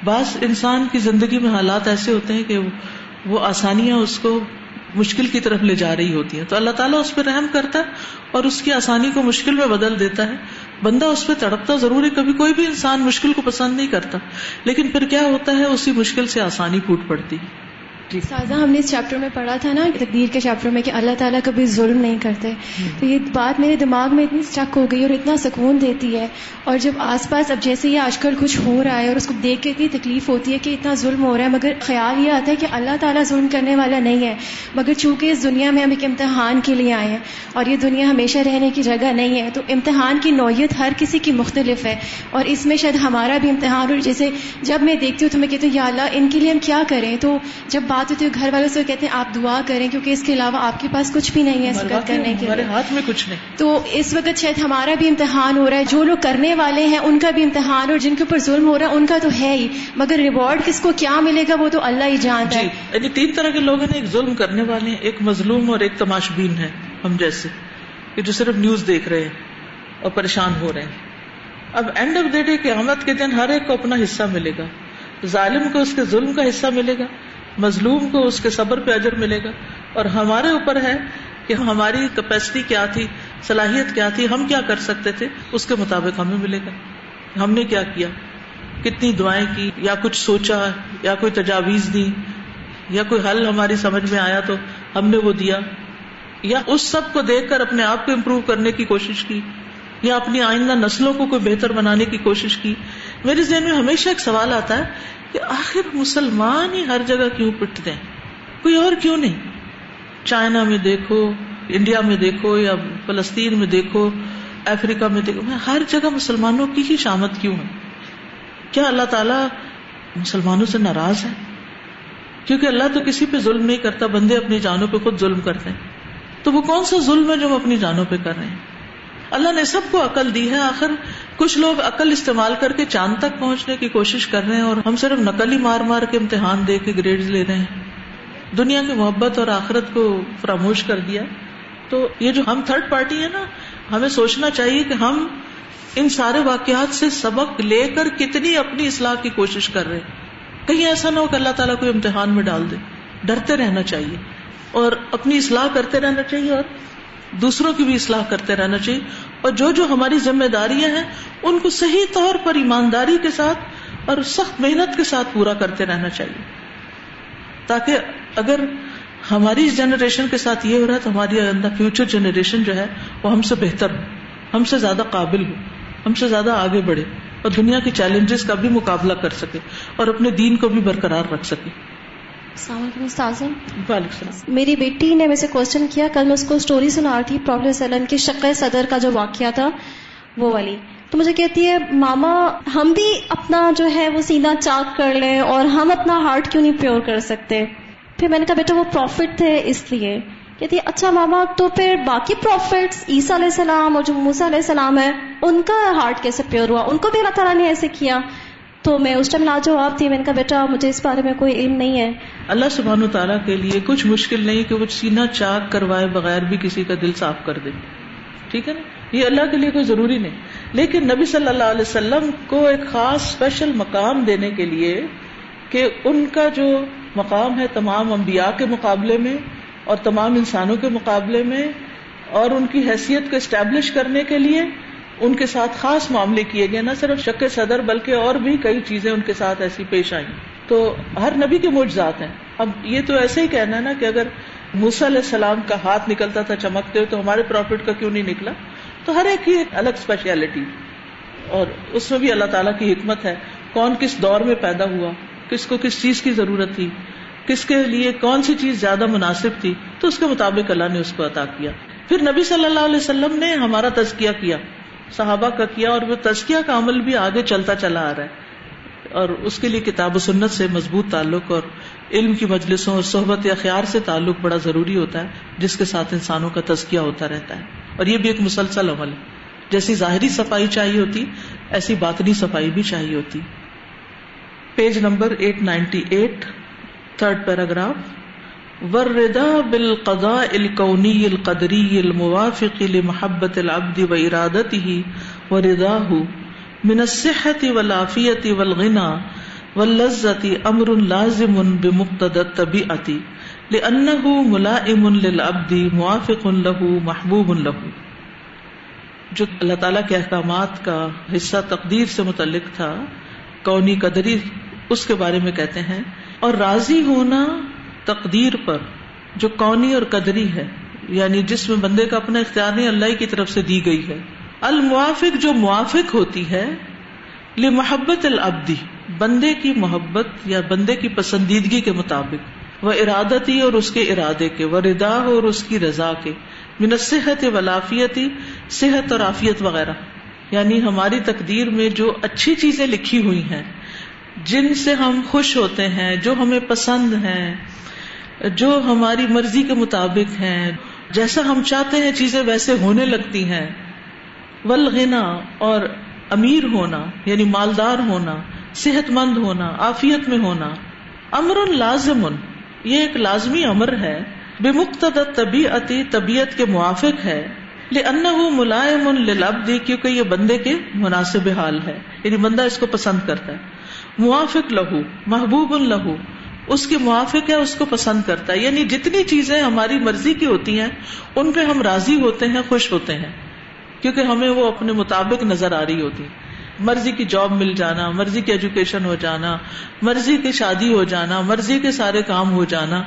بعض انسان کی زندگی میں حالات ایسے ہوتے ہیں کہ وہ آسانیاں اس کو مشکل کی طرف لے جا رہی ہوتی ہیں۔ تو اللہ تعالیٰ اس پہ رحم کرتا ہے اور اس کی آسانی کو مشکل میں بدل دیتا ہے۔ بندہ اس پہ تڑپتا ضروری کبھی کوئی بھی انسان مشکل کو پسند نہیں کرتا۔ لیکن پھر کیا ہوتا ہے؟ اسی مشکل سے آسانی پھوٹ پڑتی۔ ہے جی ہم نے اس چیپٹر میں پڑھا تھا نا، تقدیر کے چیپٹر میں کہ اللہ تعالیٰ کبھی ظلم نہیں کرتے۔ تو یہ بات میرے دماغ میں اتنی اسٹک ہو گئی اور اتنا سکون دیتی ہے۔ اور جب آس پاس اب جیسے یہ آج کل کچھ ہو رہا ہے اور اس کو دیکھ کے اتنی تکلیف ہوتی ہے کہ اتنا ظلم ہو رہا ہے، مگر خیال یہ آتا ہے کہ اللہ تعالیٰ ظلم کرنے والا نہیں ہے۔ مگر چونکہ اس دنیا میں ہم ایک امتحان کے لیے آئے ہیں اور یہ دنیا ہمیشہ رہنے کی جگہ نہیں ہے، تو امتحان کی نوعیت ہر کسی کی مختلف ہے۔ اور اس میں شاید ہمارا بھی امتحان اور جیسے جب میں دیکھتی ہوں تو میں کہتی ہوں، یا اللہ، ان کے لیے ہم کیا کریں؟ تو جب بات ہوتی ہے گھر والوں سے کہتے ہیں آپ دعا کریں کیونکہ اس کے علاوہ آپ کے پاس کچھ بھی نہیں ہے سکت کرنے کے لیے۔ ہاتھ میں کچھ نہیں۔ تو اس وقت شاید ہمارا بھی امتحان ہو رہا ہے جو لوگ کرنے والے ہیں ان کا بھی امتحان اور جن کے اوپر ظلم ہو رہا ہے ان کا تو ہے ہی۔ مگر ریوارڈ کس کو کیا ملے گا وہ تو اللہ ہی جانتا ہے۔ جی، یعنی تین طرح کے لوگ ہیں ایک ظلم کرنے والے ہیں ایک مظلوم اور ایک تماش بین ہے ہم جیسے کہ جو صرف نیوز دیکھ رہے ہیں اور پریشان ہو رہے ہیں۔ اب اینڈ آف دا ڈے قیامت کے دن ہر ایک کو اپنا حصہ ملے گا۔ ظالم کو اس کے ظلم کا حصہ ملے گا۔ مظلوم کو اس کے صبر پہ اجر ملے گا اور ہمارے اوپر ہے کہ ہماری کیپیسٹی کیا تھی؟ صلاحیت کیا تھی؟ ہم کیا کر سکتے تھے؟ اس کے مطابق ہمیں ملے گا۔ ہم نے کیا کیا؟ کتنی دعائیں کی؟ یا کچھ سوچا، یا کوئی تجاویز دی، یا کوئی حل ہماری سمجھ میں آیا تو ہم نے وہ دیا۔ یا اس سب کو دیکھ کر اپنے آپ کو امپروو کرنے کی کوشش کی۔ یا اپنی آئندہ نسلوں کو کوئی بہتر بنانے کی کوشش کی۔ میرے ذہن میں ہمیشہ ایک سوال آتا ہے کہ آخر مسلمان ہی ہر جگہ کیوں پٹتے ہیں؟ کوئی اور کیوں نہیں؟ چائنا میں دیکھو، انڈیا میں دیکھو یا فلسطین میں دیکھو، افریقہ میں دیکھو ہر جگہ مسلمانوں کی ہی شامت کیوں ہے؟ کیا اللہ تعالی مسلمانوں سے ناراض ہے؟ کیونکہ اللہ تو کسی پہ ظلم نہیں کرتا، بندے اپنی جانوں پہ خود ظلم کرتے ہیں۔ تو وہ کون سا ظلم ہے جو ہم اپنی جانوں پہ کر رہے ہیں؟ اللہ نے سب کو عقل دی ہے، آخر کچھ لوگ عقل استعمال کر کے چاند تک پہنچنے کی کوشش کر رہے ہیں اور ہم صرف نقل ہی مار مار کے امتحان دے کے گریڈ لے رہے ہیں۔ دنیا کی محبت اور آخرت کو فراموش کر دیا۔ تو یہ جو ہم تھرڈ پارٹی ہے نا، ہمیں سوچنا چاہیے کہ ہم ان سارے واقعات سے سبق لے کر کتنی اپنی اصلاح کی کوشش کر رہے کہیں ایسا نہ ہو کہ اللہ تعالیٰ کو امتحان میں ڈال دے۔ ڈرتے رہنا چاہیے اور اپنی اصلاح کرتے رہنا چاہیے اور دوسروں کی بھی اصلاح کرتے رہنا چاہیے۔ اور جو جو ہماری ذمہ داریاں ہیں، ان کو صحیح طور پر ایمانداری کے ساتھ اور سخت محنت کے ساتھ پورا کرتے رہنا چاہیے۔ تاکہ اگر ہماری جنریشن کے ساتھ یہ ہو رہا ہے، تو ہماری آئندہ فیوچر جنریشن جو ہے، وہ ہم سے بہتر ہو، ہم سے زیادہ قابل ہو، ہم سے زیادہ آگے بڑھے اور دنیا کے چیلنجز کا بھی مقابلہ کر سکے اور اپنے دین کو بھی برقرار رکھ سکے۔ السلام علیکم السلام۔ میری بیٹی نے مجھ سے کوشچن کیا۔ کل میں اس کو اسٹوری سنا رہی تھی وسلم کی شق صدر کا جو واقعہ تھا وہ والی۔ تو مجھے کہتی ہے ماما ہم بھی اپنا جو ہے وہ سینا چاک کر لیں اور ہم اپنا ہارٹ کیوں نہیں پیور کر سکتے؟ پھر میں نے کہا بیٹا وہ پروفٹ تھے اس لیے۔ کہتی اچھا ماما تو پھر باقی پروفٹس عیسیٰ علیہ السلام اور جو موسا علیہ السلام ہے ان کا ہارٹ کیسے پیور ہوا؟ ان کو بھی اللہ تعالیٰ نے ایسے کیا۔ تو میں اس ٹائم لاجواب تھی، میں نے کہا بیٹا، مجھے اس بارے میں کوئی علم نہیں ہے۔ اللہ سبحان و تعالیٰ کے لیے کچھ مشکل نہیں کہ وہ سینا چاک کروائے بغیر بھی کسی کا دل صاف کر دے۔ ٹھیک ہے نا؟ یہ اللہ کے لیے کوئی ضروری نہیں۔ لیکن نبی صلی اللہ علیہ وسلم کو ایک خاص اسپیشل مقام دینے کے لیے کہ ان کا جو مقام ہے تمام انبیاء کے مقابلے میں اور تمام انسانوں کے مقابلے میں اور ان کی حیثیت کو اسٹیبلش کرنے کے لیے ان کے ساتھ خاص معاملے کیے گئے، نہ صرف شک صدر بلکہ اور بھی کئی چیزیں ان کے ساتھ ایسی پیش آئیں۔ تو ہر نبی کے موجزات ہیں۔ اب یہ تو ایسے ہی کہنا ہے نا کہ اگر موسا علیہ السلام کا ہاتھ نکلتا تھا چمکتے ہوئے تو ہمارے پروفٹ کا کیوں نہیں نکلا؟ تو ہر ایک کی الگ اسپیشلٹی اور اس میں بھی اللہ تعالیٰ کی حکمت ہے۔ کون کس دور میں پیدا ہوا؟ کس کو کس چیز کی ضرورت تھی؟ کس کے لیے کون سی چیز زیادہ مناسب تھی؟ تو اس کے مطابق اللہ نے اس کو عطا کیا۔ پھر نبی صلی اللہ علیہ وسلم نے ہمارا تزکیہ کیا۔ صحابہ کا کیا اور وہ تزکیہ کا عمل بھی آگے چلتا چلا آ رہا ہے۔ اور اس کے لیے کتاب و سنت سے مضبوط تعلق اور علم کی مجلسوں اور صحبت یا خیار سے تعلق بڑا ضروری ہوتا ہے، جس کے ساتھ انسانوں کا تزکیہ ہوتا رہتا ہے۔ اور یہ بھی ایک مسلسل عمل ہے۔ جیسی ظاہری صفائی چاہیے ہوتی، ایسی باطنی صفائی بھی چاہیے ہوتی۔ Page number eight ninety eight, third paragraph. وردا بالقضاء القونی القدری الموافق لمحبت العبد و ارادته ورداه من الصحة والعافية والغنى واللذة امر لازم بمقتضى الطبيعة، لأنه ملائم للعبد، موافق له، محبوب له. جو اللہ تعالیٰ کے احکامات کا حصہ تقدیر سے متعلق تھا، کونی قدری اس کے بارے میں کہتے ہیں، اور راضی ہونا تقدیر پر جو کونی اور قدری ہے یعنی جس میں بندے کا اپنا اختیار نہیں، اللہ کی طرف سے دی گئی ہے۔ الموافق جو موافق ہوتی ہے محبت العبدی، بندے کی محبت یا بندے کی پسندیدگی کے مطابق، وہ ارادتی اور اس کے ارادے کے، وہ ردا اور اس کی رضا کے۔ من صحت ولافیتی صحت اور عافیت وغیرہ۔ یعنی ہماری تقدیر میں جو اچھی چیزیں لکھی ہوئی ہیں، جن سے ہم خوش ہوتے ہیں، جو ہمیں پسند ہیں جو ہماری مرضی کے مطابق ہیں، جیسا ہم چاہتے ہیں چیزیں ویسے ہونے لگتی ہیں۔ ولغنا اور امیر ہونا یعنی مالدار ہونا صحت مند ہونا، عافیت میں ہونا۔ امر لازم یہ ایک لازمی امر ہے۔ بے مقتد طبیعتی طبیعت کے موافق ہے۔ وہ ملائم للعبد، کیونکہ یہ بندے کے مناسب حال ہے۔ یعنی بندہ اس کو پسند کرتا ہے۔ موافق لہو، محبوب لہو۔ اس کے موافق ہے، اس کو پسند کرتا ہے۔ یعنی جتنی چیزیں ہماری مرضی کی ہوتی ہیں، ان پہ ہم راضی ہوتے ہیں، خوش ہوتے ہیں۔ کیونکہ ہمیں وہ اپنے مطابق نظر آ رہی ہوتی۔ مرضی کی جاب مل جانا، مرضی کی ایجوکیشن ہو جانا، مرضی کی شادی ہو جانا، مرضی کے سارے کام ہو جانا۔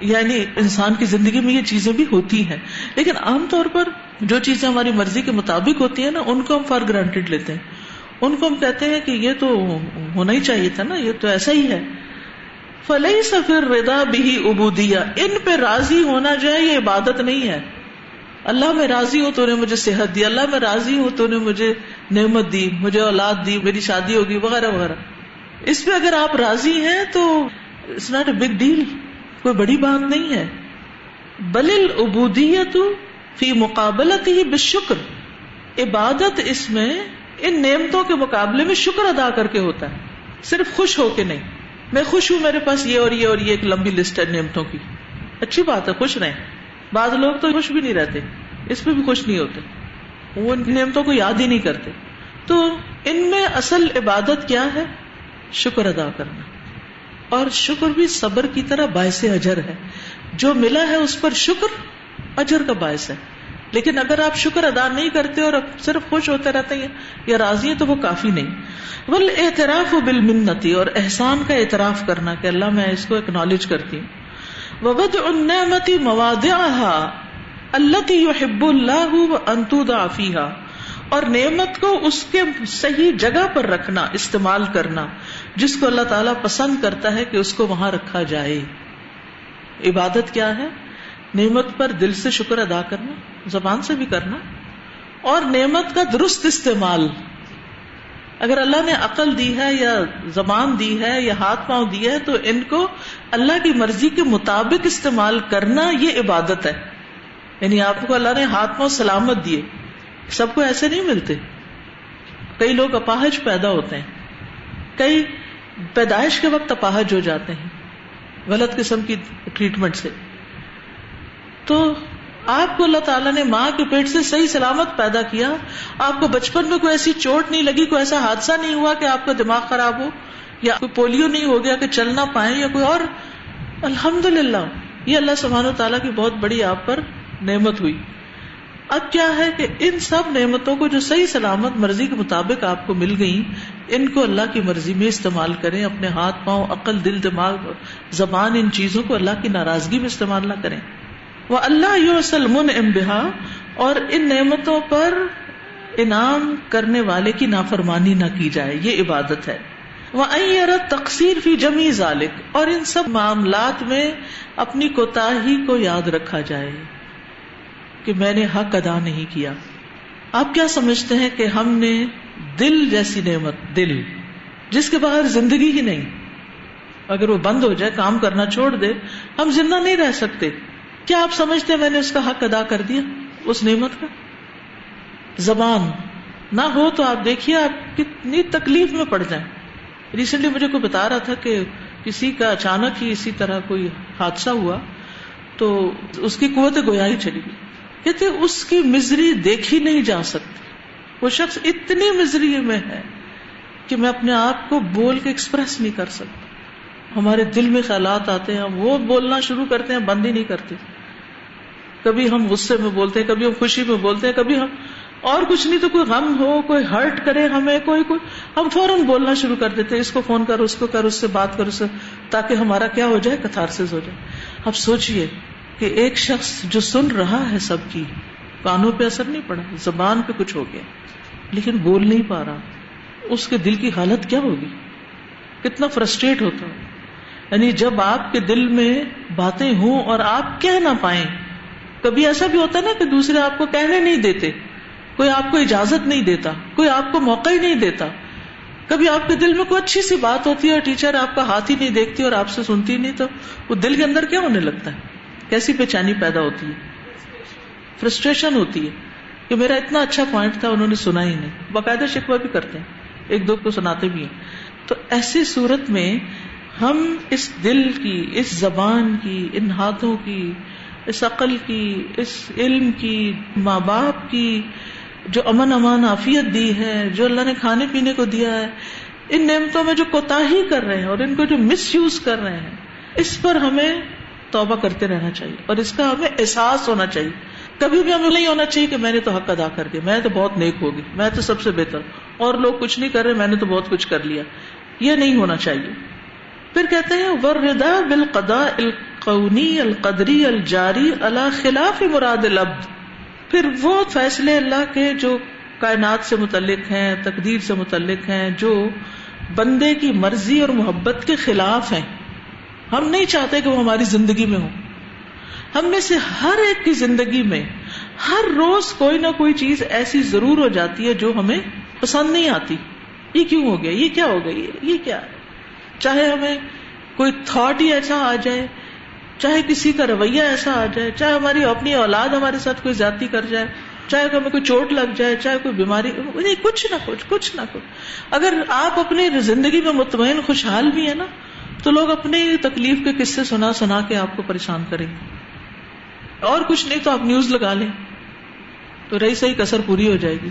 یعنی انسان کی زندگی میں یہ چیزیں بھی ہوتی ہیں۔ لیکن عام طور پر جو چیزیں ہماری مرضی کے مطابق ہوتی ہیں نا، ان کو ہم فار گرانٹیڈ لیتے ہیں۔ ان کو ہم کہتے ہیں کہ یہ تو ہونا ہی چاہیے تھا نا، یہ تو ایسا ہی ہے۔ فلئی سفر ردا بھی ابودیا ان پہ راضی ہونا جو ہے، یہ عبادت نہیں ہے۔ اللہ میں راضی ہوں تو نے مجھے صحت دی۔ اللہ میں راضی ہوں تو نے مجھے نعمت دی، مجھے اولاد دی، میری شادی ہوگی، وغیرہ وغیرہ۔ اس پہ اگر آپ راضی ہیں، تو it's not a big deal کوئی بڑی بات نہیں ہے۔ بل ابودیت فی مقابلت ہی بشکر عبادت اس میں ان نعمتوں کے مقابلے میں شکر ادا کر کے ہوتا ہے۔ صرف خوش ہو کے نہیں۔ میں خوش ہوں میرے پاس یہ اور یہ اور یہ ایک لمبی لسٹ ہے نعمتوں کی۔ اچھی بات ہے، خوش رہیں۔ بعض لوگ تو خوش بھی نہیں رہتے، اس پہ بھی خوش نہیں ہوتے۔ وہ ان نعمتوں کو یاد ہی نہیں کرتے۔ تو ان میں اصل عبادت کیا ہے؟ شکر ادا کرنا۔ اور شکر بھی صبر کی طرح باعث اجر ہے۔ جو ملا ہے اس پر شکر، اجر کا باعث ہے۔ لیکن اگر آپ شکر ادا نہیں کرتے اور صرف خوش ہوتے رہتے ہیں، یا راضی ہیں تو وہ کافی نہیں۔ بل اعتراف و بال منتی اور احسان کا اعتراف کرنا کہ اللہ میں اس کو اکنالج کرتی ہوں۔ وبد النعمتی موادع اللہ یحب اللہ انتودا فیہا اور نعمت کو اس کے صحیح جگہ پر رکھنا، استعمال کرنا، جس کو اللہ تعالیٰ پسند کرتا ہے کہ اس کو وہاں رکھا جائے۔ عبادت کیا ہے؟ نعمت پر دل سے شکر ادا کرنا، زبان سے بھی کرنا، اور نعمت کا درست استعمال۔ اگر اللہ نے عقل دی ہے یا زبان دی ہے یا ہاتھ پاؤں دی ہے، تو ان کو اللہ کی مرضی کے مطابق استعمال کرنا یہ عبادت ہے۔ یعنی آپ کو اللہ نے ہاتھ پاؤں سلامت دیے۔ سب کو ایسے نہیں ملتے۔ کئی لوگ اپاہج پیدا ہوتے ہیں۔ کئی پیدائش کے وقت اپاہج ہو جاتے ہیں۔ غلط قسم کی ٹریٹمنٹ سے۔ تو آپ کو اللہ تعالیٰ نے ماں کے پیٹ سے صحیح سلامت پیدا کیا۔ آپ کو بچپن میں کوئی ایسی چوٹ نہیں لگی، کوئی ایسا حادثہ نہیں ہوا کہ آپ کا دماغ خراب ہو، یا کوئی پولیو نہیں ہو گیا کہ چل نہ پائے یا کوئی اور۔ الحمد للہ یہ اللہ سبحانہ و تعالیٰ کی بہت بڑی آپ پر نعمت ہوئی۔ اب کیا ہے کہ ان سب نعمتوں کو جو صحیح سلامت مرضی کے مطابق آپ کو مل گئی ان کو اللہ کی مرضی میں استعمال کریں، اپنے ہاتھ، پاؤں، عقل، دل، دماغ، زبان، ان چیزوں کو اللہ کی ناراضگی میں استعمال نہ کریں۔ وہ اللہ یو سلمن امبہا اور ان نعمتوں پر انعام کرنے والے کی نافرمانی نہ کی جائے، یہ عبادت ہے۔ وہ تقسیر فی جمی ذالک اور ان سب معاملات میں اپنی کوتا کو یاد رکھا جائے کہ میں نے حق ادا نہیں کیا۔ آپ کیا سمجھتے ہیں کہ ہم نے دل جیسی نعمت، دل، جس کے بغیر زندگی ہی نہیں، اگر وہ بند ہو جائے، کام کرنا چھوڑ دے، ہم زندہ نہیں رہ سکتے۔ کیا آپ سمجھتے ہیں میں نے اس کا حق ادا کر دیا اس نعمت کا؟ زبان، نہ ہو تو آپ دیکھیے آپ کتنی تکلیف میں پڑ جائیں۔ ریسنٹلی مجھے کوئی بتا رہا تھا کہ کسی کا اچانک ہی اسی طرح کوئی حادثہ ہوا تو اس کی قوت گویا ہی چلی گئی۔ کہتے اس کی مزری دیکھی نہیں جا سکتی۔ وہ شخص اتنی مزری میں ہے کہ میں اپنے آپ کو بول کے ایکسپریس نہیں کر سکتا۔ ہمارے دل میں خیالات آتے ہیں وہ بولنا شروع کرتے ہیں، بند ہی نہیں کرتے۔ کبھی ہم غصے میں بولتے ہیں، کبھی ہم خوشی میں بولتے ہیں، کبھی ہم اور کچھ نہیں تو کوئی غم ہو، کوئی ہرٹ کرے ہمیں، کوئی کوئی۔ ہم فوراً بولنا شروع کر دیتے اس کو فون کر، اس کو کر، اس سے بات کر، اس سے، تاکہ ہمارا کیا ہو جائے کتار ہو جائے۔ اب سوچئے کہ ایک شخص جو سن رہا ہے سب کی، کانوں پہ اثر نہیں پڑا، زبان پہ کچھ ہو گیا، لیکن بول نہیں پا رہا، اس کے دل کی حالت کیا ہوگی؟ کتنا فرسٹریٹ ہوتا۔ یعنی جب آپ کے دل میں باتیں ہوں اور آپ کہہ نہ پائیں کبھی ایسا بھی ہوتا نا کہ دوسرے آپ کو کہنے نہیں دیتے، کوئی آپ کو اجازت نہیں دیتا، کوئی آپ کو موقع ہی نہیں دیتا۔ کبھی آپ کے دل میں کوئی اچھی سی بات ہوتی ہے اور ٹیچر آپ کا ہاتھ ہی نہیں دیکھتی اور آپ سے سنتی نہیں، تو وہ دل کے اندر کیا ہونے لگتا ہے؟ کیسی بےچانی پیدا ہوتی ہے؟ فرسٹریشن ہوتی ہے کہ میرا اتنا اچھا پوائنٹ تھا، انہوں نے سنا ہی نہیں۔ باقاعدہ شکوہ بھی کرتے ہیں، ایک دو کو سناتے بھی ہیں۔ تو ایسی صورت میں ہم اس دل کی، اس زبان کی، ان ہاتھوں کی اس عقل کی، اس علم کی، ماں باپ کی، جو امن امان عافیت دی ہے، جو اللہ نے کھانے پینے کو دیا ہے، ان نعمتوں میں جو کوتا کر رہے ہیں اور ان کو جو مس یوز کر رہے ہیں، اس پر ہمیں توبہ کرتے رہنا چاہیے اور اس کا ہمیں احساس ہونا چاہیے۔ کبھی بھی ہمیں نہیں ہونا چاہیے کہ میں نے تو حق ادا کر دیا میں تو بہت نیک ہوگی، میں تو سب سے بہتر۔ اور لوگ کچھ نہیں کر رہے، میں نے تو بہت کچھ کر لیا۔ یہ نہیں ہونا چاہیے۔ پھر کہتے ہیں وردا بالقدا القونی القدری الجاری اللہ خلاف مراد العبد پھر وہ فیصلے اللہ کے جو کائنات سے متعلق ہیں، تقدیر سے متعلق ہیں، جو بندے کی مرضی اور محبت کے خلاف ہیں۔ ہم نہیں چاہتے کہ وہ ہماری زندگی میں ہو ہم میں سے ہر ایک کی زندگی میں ہر روز کوئی نہ کوئی چیز ایسی ضرور ہو جاتی ہے جو ہمیں پسند نہیں آتی۔ یہ کیوں ہو گیا؟ یہ کیا ہو گئی؟ یہ کیا؟ چاہے ہمیں کوئی تھاٹ ہی ایسا آ جائے چاہے کسی کا رویہ ایسا آ جائے، چاہے ہماری اپنی اولاد ہمارے ساتھ کوئی زیادتی کر جائے، چاہے ہمیں کوئی چوٹ لگ جائے، چاہے کوئی بیماری، نہیں، کچھ نہ کچھ کچھ نہ کچھ۔ اگر آپ اپنی زندگی میں مطمئن، خوشحال بھی ہیں نا، تو لوگ اپنی تکلیف کے قصے سنا سنا کے آپ کو پریشان کریں گے۔ اور کچھ نہیں تو آپ نیوز لگا لیں۔ تو رہی صحیح کسر پوری ہو جائے گی۔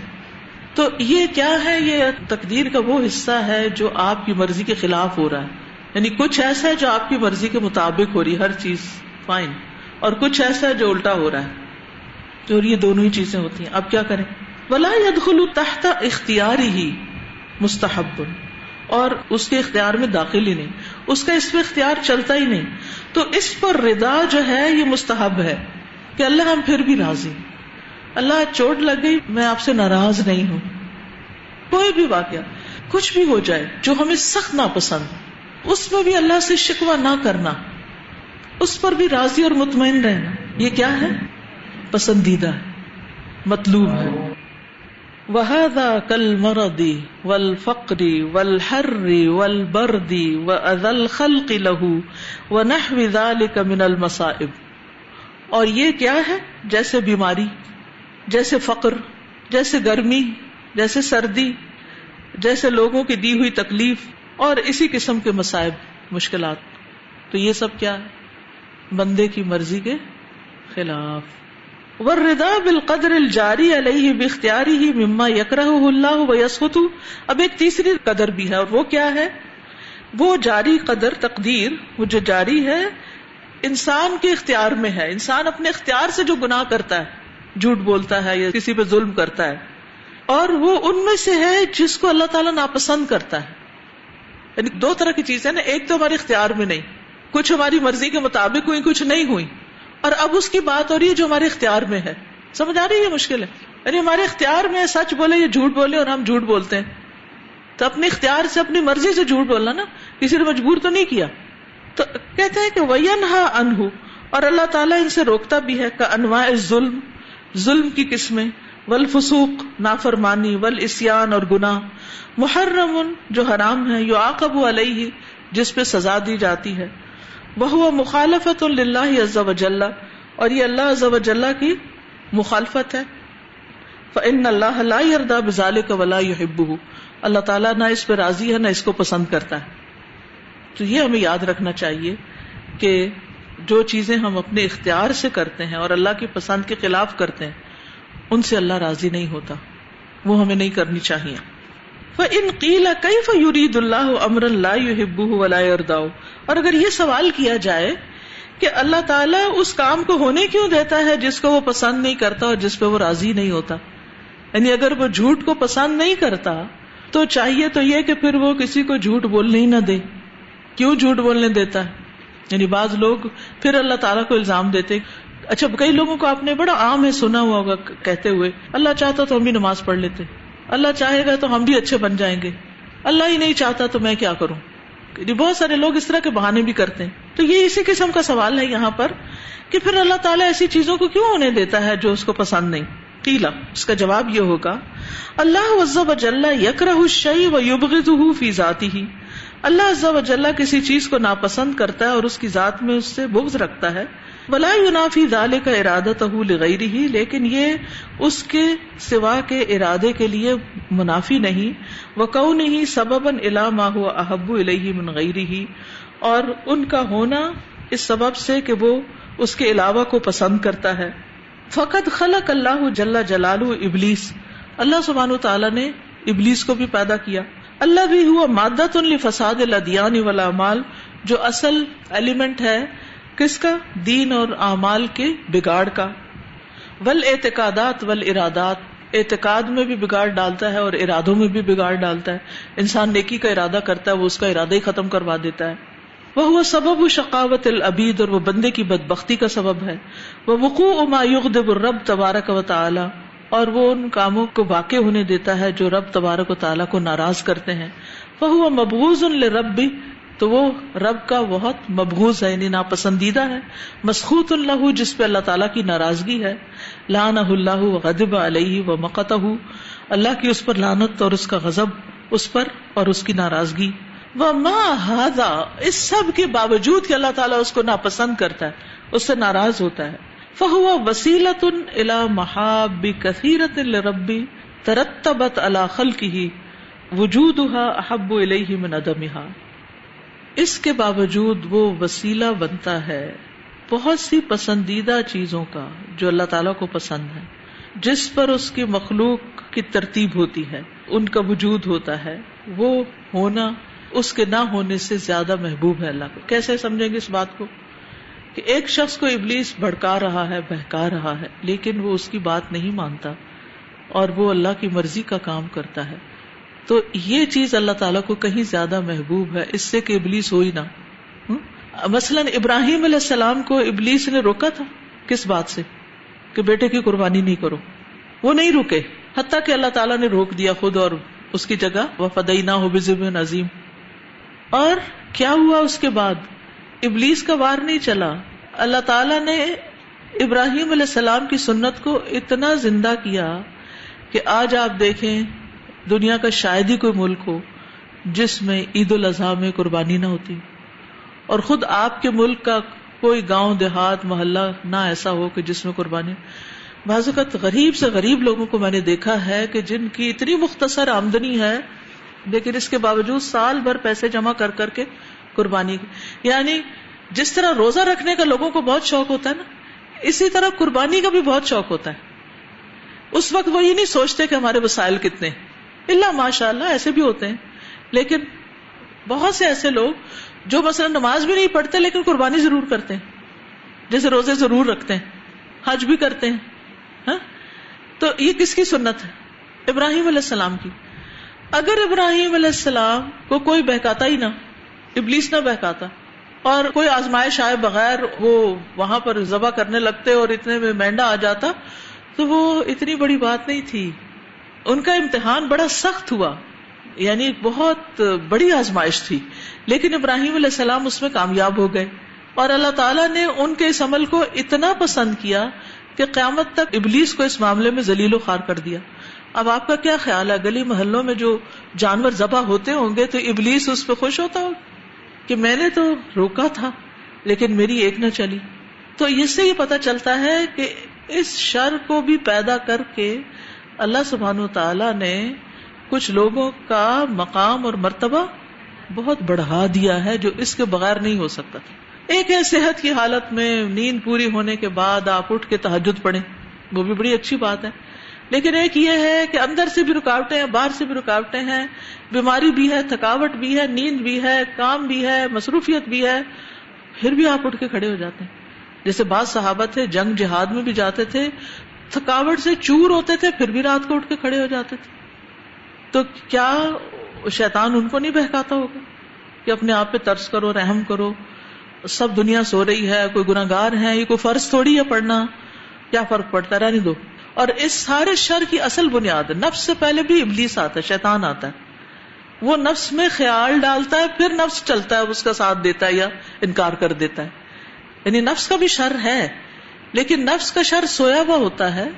تو یہ کیا ہے؟ یہ تقدیر کا وہ حصہ ہے جو آپ کی مرضی کے خلاف ہو رہا ہے۔ یعنی کچھ ایسا ہے جو آپ کی مرضی کے مطابق ہو رہی ہے، ہر چیز فائن۔ اور کچھ ایسا ہے جو الٹا ہو رہا ہے۔ جو یہ دونوں ہی چیزیں ہوتی ہیں۔ اب کیا کریں؟ بلا ید تحت اختیاری ہی مستحب۔ اور اس کے اختیار میں داخل ہی نہیں۔ اس کا اس پہ اختیار چلتا ہی نہیں۔ تو اس پر ردا جو ہے، یہ مستحب ہے کہ اللہ ہم پھر بھی راضی اللہ چوٹ لگ گئی، میں آپ سے ناراض نہیں ہوں۔ کوئی بھی واقعہ، کچھ بھی ہو جائے، جو ہمیں سخت ناپسند اس میں بھی اللہ سے شکوا نہ کرنا، اس پر بھی راضی اور مطمئن رہنا، یہ کیا ہے؟ پسندیدہ، مطلوب ہے۔ وہذا کل مردی ول فقری ول ہری ول بردی و ازل خلق لہو و نہ من المصائب۔ اور یہ کیا ہے؟ جیسے بیماری، جیسے فقر، جیسے گرمی، جیسے سردی، جیسے لوگوں کی دی ہوئی تکلیف اور اسی قسم کے مسائب مشکلات۔ تو یہ سب کیا ہے؟ بندے کی مرضی کے خلاف۔ وردا بالقدر الجاری علیہ باختیاری ہی مما یکرہ اللہ و یسخت اب ایک تیسری قدر بھی ہے، اور وہ کیا ہے؟ وہ جاری قدر، تقدیر، وہ جو جاری ہے، انسان کے اختیار میں ہے۔ انسان اپنے اختیار سے جو گناہ کرتا ہے، جھوٹ بولتا ہے یا کسی پہ ظلم کرتا ہے، اور وہ ان میں سے ہے جس کو اللہ تعالیٰ ناپسند کرتا ہے۔ یعنی دو طرح کی چیزیں نا، ایک تو ہمارے اختیار میں نہیں، کچھ ہماری مرضی کے مطابق ہوئی کچھ نہیں ہوئی اور اب اس کی بات ہو رہی ہے جو ہمارے اختیار میں ہے۔ سمجھ آ رہی ہے مشکل ہے؟ یعنی ہمارے اختیار میں سچ بولے یا جھوٹ بولے اور ہم جھوٹ بولتے ہیں۔ تو اپنے اختیار سے، اپنی مرضی سے جھوٹ بولنا نا، کسی نے مجبور تو نہیں کیا۔ تو کہتے ہیں کہ وین ہا انہ اور اللہ تعالیٰ ان سے روکتا بھی ہے کہ انواع ظلم ظلم کی قسمیں۔ ولفسوق نافرمانی والاسیان اور گناہ۔ محرم جو حرام ہے یو آقب علیہ، جس پہ سزا دی جاتی ہے۔ وہ مخالفت اللہ عز و جل، اور یہ اللہ عز و جل کی مخالفت ہے۔ فإن اللہ لا يرضى بذلك ولا يحبه۔ اللہ تعالیٰ نہ اس پہ راضی ہے، نہ اس کو پسند کرتا ہے۔ تو یہ ہمیں یاد رکھنا چاہیے کہ جو چیزیں ہم اپنے اختیار سے کرتے ہیں اور اللہ کی پسند کے خلاف کرتے ہیں ان سے اللہ راضی نہیں ہوتا۔ وہ ہمیں نہیں کرنی چاہیے ان قیلا کئی فیورید اللہ امر اللہ ولا اور اگر یہ سوال کیا جائے کہ اللہ تعالیٰ اس کام کو ہونے کیوں دیتا ہے جس کو وہ پسند نہیں کرتا اور جس پہ وہ راضی نہیں ہوتا؟ یعنی اگر وہ جھوٹ کو پسند نہیں کرتا، تو چاہیے تو یہ کہ پھر وہ کسی کو جھوٹ بولنے ہی نہ دے۔ کیوں جھوٹ بولنے دیتا ہے؟ یعنی بعض لوگ پھر اللہ تعالیٰ کو الزام دیتے اچھا کئی لوگوں کو آپ نے بڑا عام ہے سنا ہوا ہوگا کہتے ہوئے، اللہ چاہتا تو ہم بھی نماز پڑھ لیتے، اللہ چاہے گا تو ہم بھی اچھے بن جائیں گے، اللہ ہی نہیں چاہتا تو میں کیا کروں؟ بہت سارے لوگ اس طرح کے بہانے بھی کرتے ہیں۔ تو یہ اسی قسم کا سوال ہے یہاں پر کہ پھر اللہ تعالیٰ ایسی چیزوں کو کیوں ہونے دیتا ہے جو اس کو پسند نہیں؟ قیلا اس کا جواب یہ ہوگا، اللہ وزب اجلّہ یکر شعی و یوبغ فی ذاتی ہی۔ اللہ عزب اجلّہ کسی چیز کو ناپسند کرتا ہے اور اس کی ذات میں اس سے بغض رکھتا ہے۔ بلا یونافی دالے کا ارادہ تہ لغیر ہی لیکن یہ اس کے سوا کے ارادے کے لیے منافی نہیں۔ وہ کو نہیں سبب الا ماہ احب الہی من غیر ہی اور ان کا ہونا اس سبب سے کہ وہ اس کے علاوہ کو پسند کرتا ہے۔ فقط خلق اللہ جل جلال ابلیس اللہ سبحان تعالیٰ نے ابلیس کو بھی پیدا کیا۔ اللہ بھی ہوا مادت ان فساد الدیان والا مال، جو اصل ایلیمنٹ ہے۔ کس کا؟ دین اور اعمال کے بگاڑ کا۔ ول اعتقادات ول ارادات اعتقاد میں بھی بگاڑ ڈالتا ہے اور ارادوں میں بھی بگاڑ ڈالتا ہے۔ انسان نیکی کا ارادہ کرتا ہے، وہ اس کا ارادہ ہی ختم کروا دیتا ہے۔ وہ سبب شقاوت العبید اور وہ بندے کی بد بختی کا سبب ہے۔ وہ وقوع یغضب الرب تبارک و تعالی اور وہ ان کاموں کو واقع ہونے دیتا ہے جو رب تبارک و تعالیٰ کو ناراض کرتے ہیں۔ وہ مبغوز الرب تو وہ رب کا بہت مبغوز ہے یعنی ناپسندیدہ ہے۔ مسخوط اللہ، جس پہ اللہ تعالیٰ کی ناراضگی ہے۔ لان اللہ غدب علیہ و مقت اللہ کی اس پر لانت اور اس کا غزب اس پر اور اس کی ناراضگی۔ وہ ماں اس سب کے باوجود کہ اللہ تعالیٰ اس کو ناپسند کرتا ہے، اس سے ناراض ہوتا ہے۔ فہو وسیلت الا محاب کثیرت ربی ترتبت اللہ خل کی وجود احب الہ من ادمہا اس کے باوجود وہ وسیلہ بنتا ہے بہت سی پسندیدہ چیزوں کا جو اللہ تعالیٰ کو پسند ہے، جس پر اس کی مخلوق کی ترتیب ہوتی ہے، ان کا وجود ہوتا ہے۔ وہ ہونا، اس کے نہ ہونے سے زیادہ محبوب ہے اللہ کو۔ کیسے سمجھیں گے اس بات کو؟ کہ ایک شخص کو ابلیس بھڑکا رہا ہے، بہکا رہا ہے، لیکن وہ اس کی بات نہیں مانتا اور وہ اللہ کی مرضی کا کام کرتا ہے۔ تو یہ چیز اللہ تعالیٰ کو کہیں زیادہ محبوب ہے، اس سے کہ ابلیس ہو ہی نہ مثلاً ابراہیم علیہ السلام کو ابلیس نے روکا تھا؟ کس بات سے؟ کہ بیٹے کی قربانی نہیں کرو۔ وہ نہیں رکے حتیٰ کہ اللہ تعالیٰ نے روک دیا خود اور اس کی جگہ۔ وہ فدئی نہ ہو بزم نظیم اور کیا ہوا اس کے بعد؟ ابلیس کا وار نہیں چلا۔ اللہ تعالیٰ نے ابراہیم علیہ السلام کی سنت کو اتنا زندہ کیا کہ آج آپ دیکھیں دنیا کا شاید ہی کوئی ملک ہو جس میں عید الاضحیٰ میں قربانی نہ ہوتی اور خود آپ کے ملک کا کوئی گاؤں، دیہات، محلہ نہ ایسا ہو کہ جس میں قربانی بعض اوقات غریب سے غریب لوگوں کو میں نے دیکھا ہے کہ جن کی اتنی مختصر آمدنی ہے، لیکن اس کے باوجود سال بھر پیسے جمع کر کر کے قربانی یعنی جس طرح روزہ رکھنے کا لوگوں کو بہت شوق ہوتا ہے نا، اسی طرح قربانی کا بھی بہت شوق ہوتا ہے۔ اس وقت وہ یہ نہیں سوچتے کہ ہمارے وسائل کتنے ہیں۔ اللہ ماشاء اللہ ایسے بھی ہوتے ہیں۔ لیکن بہت سے ایسے لوگ جو مثلا نماز بھی نہیں پڑھتے لیکن قربانی ضرور کرتے ہیں۔ جیسے روزے ضرور رکھتے ہیں، حج بھی کرتے ہیں ہاں؟ تو یہ کس کی سنت ہے؟ ابراہیم علیہ السلام کی۔ اگر ابراہیم علیہ السلام کو کوئی بہکاتا ہی نہ، ابلیس نہ بہکاتا، اور کوئی آزمائش آئے بغیر وہ وہاں پر ذبح کرنے لگتے اور اتنے میں مینڈا آ جاتا، تو وہ اتنی بڑی بات نہیں تھی۔ ان کا امتحان بڑا سخت ہوا یعنی بہت بڑی آزمائش تھی، لیکن ابراہیم علیہ السلام اس میں کامیاب ہو گئے۔ اور اللہ تعالیٰ نے ان کے اس عمل کو اتنا پسند کیا کہ قیامت تک ابلیس کو اس معاملے میں ذلیل و خار کر دیا۔ اب آپ کا کیا خیال ہے؟ گلی محلوں میں جو جانور ذبح ہوتے ہوں گے تو ابلیس اس پہ خوش ہوتا ہو کہ میں نے تو روکا تھا، لیکن میری ایک نہ چلی۔ تو اس سے یہ پتا چلتا ہے کہ اس شر کو بھی پیدا کر کے اللہ سبحان و تعالی نے کچھ لوگوں کا مقام اور مرتبہ بہت بڑھا دیا ہے جو اس کے بغیر نہیں ہو سکتا تھا۔ ایک ہے صحت کی حالت میں نیند پوری ہونے کے بعد آپ اٹھ کے تحجد پڑھیں۔ وہ بھی بڑی اچھی بات ہے۔ لیکن ایک یہ ہے کہ اندر سے بھی رکاوٹیں ہیں، باہر سے بھی رکاوٹیں ہیں۔ بیماری بھی ہے، تھکاوٹ بھی ہے، نیند بھی ہے، کام بھی ہے، مصروفیت بھی ہے۔ پھر بھی آپ اٹھ کے کھڑے ہو جاتے ہیں۔ جیسے بعض صحابہ تھے، جنگ جہاد میں بھی جاتے تھے۔ تھکاوٹ سے چور ہوتے تھے، پھر بھی رات کو اٹھ کے کھڑے ہو جاتے تھے۔ تو کیا شیطان ان کو نہیں بہکاتا ہوگا کہ اپنے آپ پہ ترس کرو، رحم کرو، سب دنیا سو رہی ہے، کوئی گناگار ہے، یہ کوئی فرض تھوڑی ہے پڑھنا۔ کیا فرق پڑتا رہنے دو۔ اور اس سارے شر کی اصل بنیاد، نفس سے پہلے بھی ابلیس آتا ہے، شیطان آتا ہے۔ وہ نفس میں خیال ڈالتا ہے، پھر نفس چلتا ہے، اس کا ساتھ دیتا ہے یا انکار کر دیتا ہے۔ یعنی نفس کا بھی شر ہے۔ لیکن نفس کا شر سویا ہوا ہوتا ہے،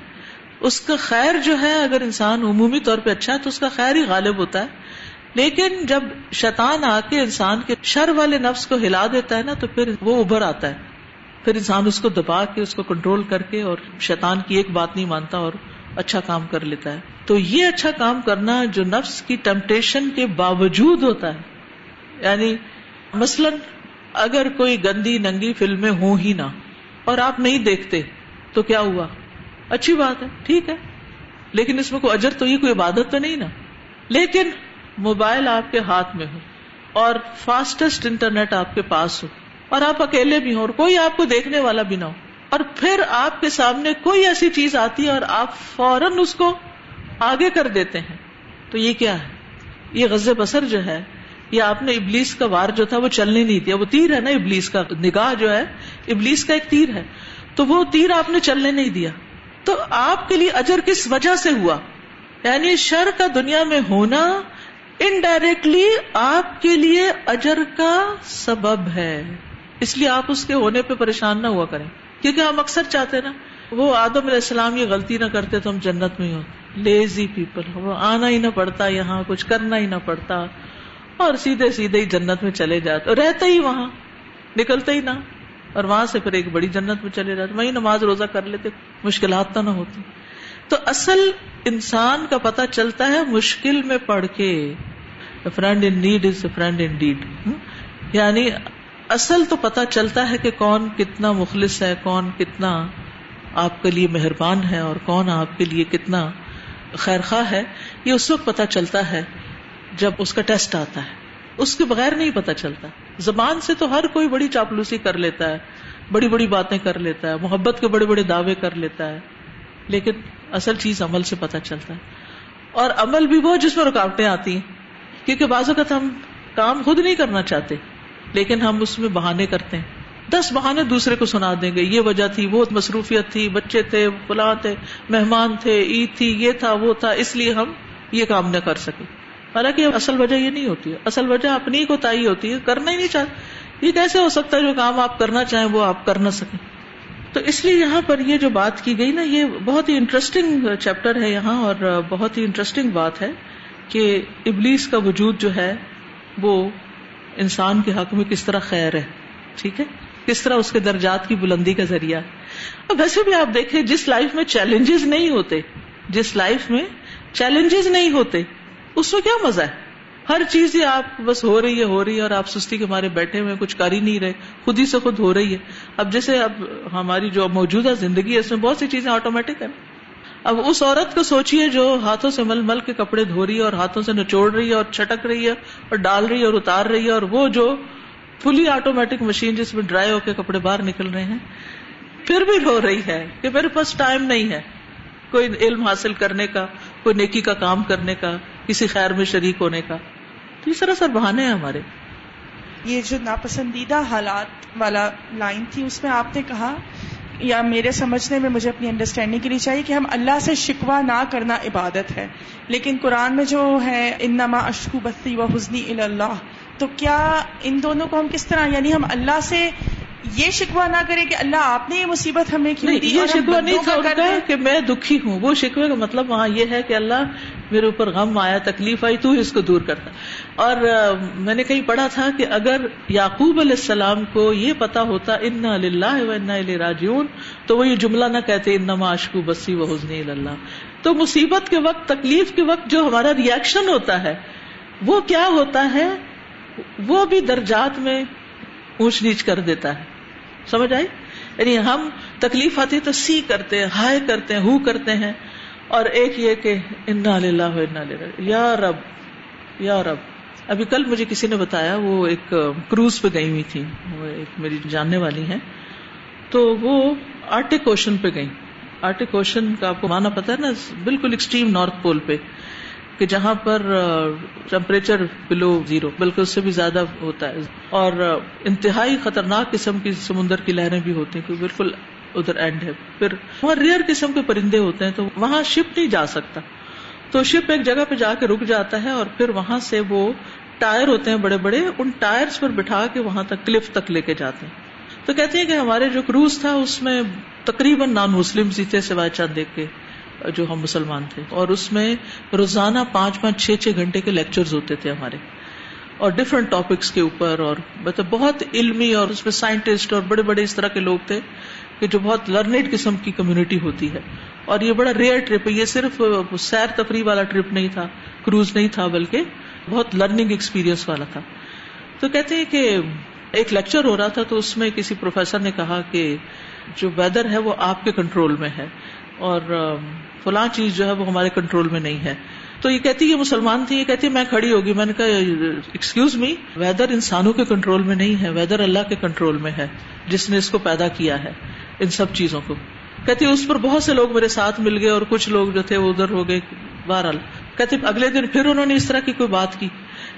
اس کا خیر جو ہے، اگر انسان عمومی طور پہ اچھا ہے، تو اس کا خیر ہی غالب ہوتا ہے۔ لیکن جب شیطان آ کے انسان کے شر والے نفس کو ہلا دیتا ہے نا، تو پھر وہ ابھر آتا ہے۔ پھر انسان اس کو دبا کے، اس کو کنٹرول کر کے اور شیطان کی ایک بات نہیں مانتا اور اچھا کام کر لیتا ہے۔ تو یہ اچھا کام کرنا جو نفس کی ٹمپٹیشن کے باوجود ہوتا ہے۔ یعنی مثلاً اگر کوئی گندی ننگی فلمیں ہوں ہی نہ اور آپ نہیں دیکھتے، تو کیا ہوا؟ اچھی بات ہے، ٹھیک ہے۔ لیکن اس میں کوئی اجر تو یہ کوئی عبادت تو نہیں نا۔ لیکن موبائل آپ کے ہاتھ میں ہو اور فاسٹسٹ انٹرنیٹ آپ کے پاس ہو اور آپ اکیلے بھی ہوں اور کوئی آپ کو دیکھنے والا بھی نہ ہو۔ اور پھر آپ کے سامنے کوئی ایسی چیز آتی ہے اور آپ فوراً اس کو آگے کر دیتے ہیں۔ تو یہ کیا ہے؟ یہ غز بسر جو ہے یہ آپ نے ابلیس کا وار جو تھا وہ چلنے نہیں دیا وہ تیر ہے نا ابلیس کا، نگاہ جو ہے، ابلیس کا ایک تیر ہے۔ تو وہ تیر آپ نے چلنے نہیں دیا۔ تو آپ کے لیے اجر کس وجہ سے ہوا؟ یعنی شر کا دنیا میں ہونا انڈائریکٹلی آپ کے لیے اجر کا سبب ہے۔ اس لیے آپ اس کے ہونے پہ پریشان نہ ہوا کریں۔ کیونکہ ہم اکثر چاہتے نا، وہ آدم علیہ السلام یہ غلطی نہ کرتے تو ہم جنت میں ہی ہوتے لیزی پیپل وہ آنا ہی نہ پڑتا، یہاں کچھ کرنا ہی نہ پڑتا۔ اور سیدھے سیدھے ہی جنت میں چلے جاتے رہتے ہی وہاں، نکلتے ہی نہ۔ اور وہاں سے پھر ایک بڑی جنت میں چلے جاتے وہی نماز روزہ کر لیتے، مشکلات تو نہ ہوتی۔ تو اصل انسان کا پتہ چلتا ہے مشکل میں پڑھ کے۔ Friend in need is a friend indeed یعنی اصل تو پتا چلتا ہے کہ کون کتنا مخلص ہے، کون کتنا آپ کے لیے مہربان ہے اور کون آپ کے لیے کتنا خیر خواہ ہے۔ یہ اس وقت پتا چلتا ہے جب اس کا ٹیسٹ آتا ہے، اس کے بغیر نہیں پتا چلتا۔ زبان سے تو ہر کوئی بڑی چاپلوسی کر لیتا ہے، بڑی بڑی باتیں کر لیتا ہے، محبت کے بڑے بڑے دعوے کر لیتا ہے، لیکن اصل چیز عمل سے پتا چلتا ہے۔ اور عمل بھی وہ جس میں رکاوٹیں آتی ہیں، کیونکہ بعض اوقات ہم کام خود نہیں کرنا چاہتے، لیکن ہم اس میں بہانے کرتے ہیں۔ دس بہانے دوسرے کو سنا دیں گے، یہ وجہ تھی، وہ مصروفیت تھی، بچے تھے، فلاں تھے، مہمان تھے، عید تھی، یہ تھا، وہ تھا، اس لیے ہم یہ کام نہ کر سکے حالانکہ اصل وجہ یہ نہیں ہوتی ہے۔ اصل وجہ اپنی کو تائی ہوتی ہے، کرنا ہی نہیں چاہتے یہ کیسے ہو سکتا ہے جو کام آپ کرنا چاہیں وہ آپ کر نہ سکیں؟ تو اس لیے یہاں پر یہ جو بات کی گئی نا، یہ بہت ہی انٹرسٹنگ چیپٹر ہے یہاں اور بہت ہی انٹرسٹنگ بات ہے کہ ابلیس کا وجود جو ہے، وہ انسان کے حق میں کس طرح خیر ہے۔ ٹھیک ہے؟ کس طرح اس کے درجات کی بلندی کا ذریعہ۔ اب ویسے بھی آپ دیکھیں، جس لائف میں چیلنجز نہیں ہوتے، جس لائف میں چیلنجز نہیں ہوتے اس میں کیا مزہ ہے؟ ہر چیز ہی آپ بس ہو رہی ہے، ہو رہی ہے اور آپ سستی کے مارے بیٹھے ہوئے کچھ کر ہی نہیں رہے۔ خود ہی سے خود ہو رہی ہے۔ اب جیسے اب ہماری جو موجودہ زندگی ہے، اس میں بہت سی چیزیں آٹومیٹک ہیں۔ اب اس عورت کو سوچیے جو ہاتھوں سے مل مل کے کپڑے دھو رہی ہے اور ہاتھوں سے نچوڑ رہی ہے اور چھٹک رہی ہے اور ڈال رہی ہے اور اتار رہی ہے اور وہ جو فلی آٹومیٹک مشین جس میں ڈرائی ہو کے کپڑے باہر نکل رہے ہیں، پھر بھی رو رہی ہے کہ میرے پاس ٹائم نہیں ہے۔ کوئی علم حاصل کرنے کا، کوئی نیکی کا کام کرنے کا۔ کسی خیر میں شریک ہونے کا۔ تو یہ سراسر بہانے ہیں ہمارے۔ یہ جو ناپسندیدہ حالات والا لائن تھی، اس میں آپ نے کہا، یا میرے سمجھنے میں مجھے اپنی انڈرسٹینڈنگ کے لیے چاہیے کہ ہم اللہ سے شکوا نہ کرنا عبادت ہے۔ لیکن قرآن میں جو ہے، انما اشکو بستی و حسنی اللہ تو کیا ان دونوں کو ہم کس طرح یعنی ہم اللہ سے یہ شکوا نہ کرے کہ اللہ آپ نے یہ مصیبت ہمیں کیوں دی یہ شکوا نہیں تھا کہ میں دکھی ہوں۔ وہ شکوے کا مطلب وہاں یہ ہے کہ اللہ میرے اوپر غم آیا تکلیف آئی تو اس کو دور کرتا۔ اور میں نے کہیں پڑھا تھا کہ اگر یعقوب علیہ السلام کو یہ پتا ہوتا ان اللہ و ان راجیون تو وہ یہ جملہ نہ کہتے ان اشکو بسی و حسنی اللہ تو مصیبت کے وقت تکلیف کے وقت جو ہمارا ریئیکشن ہوتا ہے وہ کیا ہوتا ہے؟ وہ بھی درجات میں اونچ نیچ کر دیتا ہے۔ سمجھ آئی؟ یعنی ہم تکلیف آتی تو سی کرتے ہیں، ہائے کرتے ہیں، ہو کرتے ہیں۔ اور ایک یہ کہ انا للہ انا یا رب یا رب۔ ابھی کل مجھے کسی نے بتایا، وہ ایک کروز پہ گئی ہوئی تھی۔ وہ ایک میری جاننے والی ہیں۔ تو وہ آرٹک اوشن پہ گئی آرٹک اوشن کا آپ کو مانا پتا ہے نا، بالکل ایکسٹریم نارتھ پول پہ۔ کہ جہاں پر ٹیمپریچر بلو زیرو بلکہ اس سے بھی زیادہ ہوتا ہے۔ اور انتہائی خطرناک قسم کی سمندر کی لہریں بھی ہوتی ہیں بالکل ادھر اینڈ ہے۔ پھر وہاں ریئر قسم کے پرندے ہوتے ہیں، تو وہاں شپ نہیں جا سکتا۔ تو شپ ایک جگہ پہ جا کے رک جاتا ہے اور پھر وہاں سے وہ ٹائر ہوتے ہیں بڑے بڑے ان ٹائر پر بٹھا کے وہاں تک کلف تک لے کے جاتے ہیں۔ تو کہتے ہیں کہ ہمارے جو کروز تھا، اس میں تقریباً نان مسلم تھے، سوائے چاند دیکھ کے۔ جو ہم مسلمان تھے۔ اور اس میں روزانہ پانچ پانچ چھ چھ گھنٹے کے لیکچر ہوتے تھے ہمارے۔ اور ڈفرینٹ ٹاپکس کے اوپر اور مطلب بہت علمی اور اس میں سائنٹسٹ اور بڑے بڑے اس طرح کے لوگ تھے کہ جو بہت لرنیڈ قسم کی کمیونٹی ہوتی ہے۔ اور یہ بڑا ریئر ٹرپ ہے۔ یہ صرف سیر تفریح والا ٹرپ نہیں تھا کروز نہیں تھا، بلکہ بہت لرننگ ایکسپیرئنس والا تھا۔ تو کہتے ہیں کہ ایک لیکچر ہو رہا تھا تو اس میں کسی پروفیسر نے کہا کہ جو ویدر ہے وہ آپ کے کنٹرول میں ہے۔ اور فلاں چیز جو ہے وہ ہمارے کنٹرول میں نہیں ہے۔ تو یہ کہتی یہ مسلمان تھی، یہ کہتی میں کھڑی ہوگی۔ میں نے کہا ایکسکیوز می ویدر انسانوں کے کنٹرول میں نہیں ہے ویدر اللہ کے کنٹرول میں ہے، جس نے اس کو پیدا کیا ہے، ان سب چیزوں کو۔ کہتی اس پر بہت سے لوگ میرے ساتھ مل گئے اور کچھ لوگ جو تھے وہ ادھر ہو گئے۔ بہرحال کہتے اگلے دن پھر انہوں نے اس طرح کی کوئی بات کی۔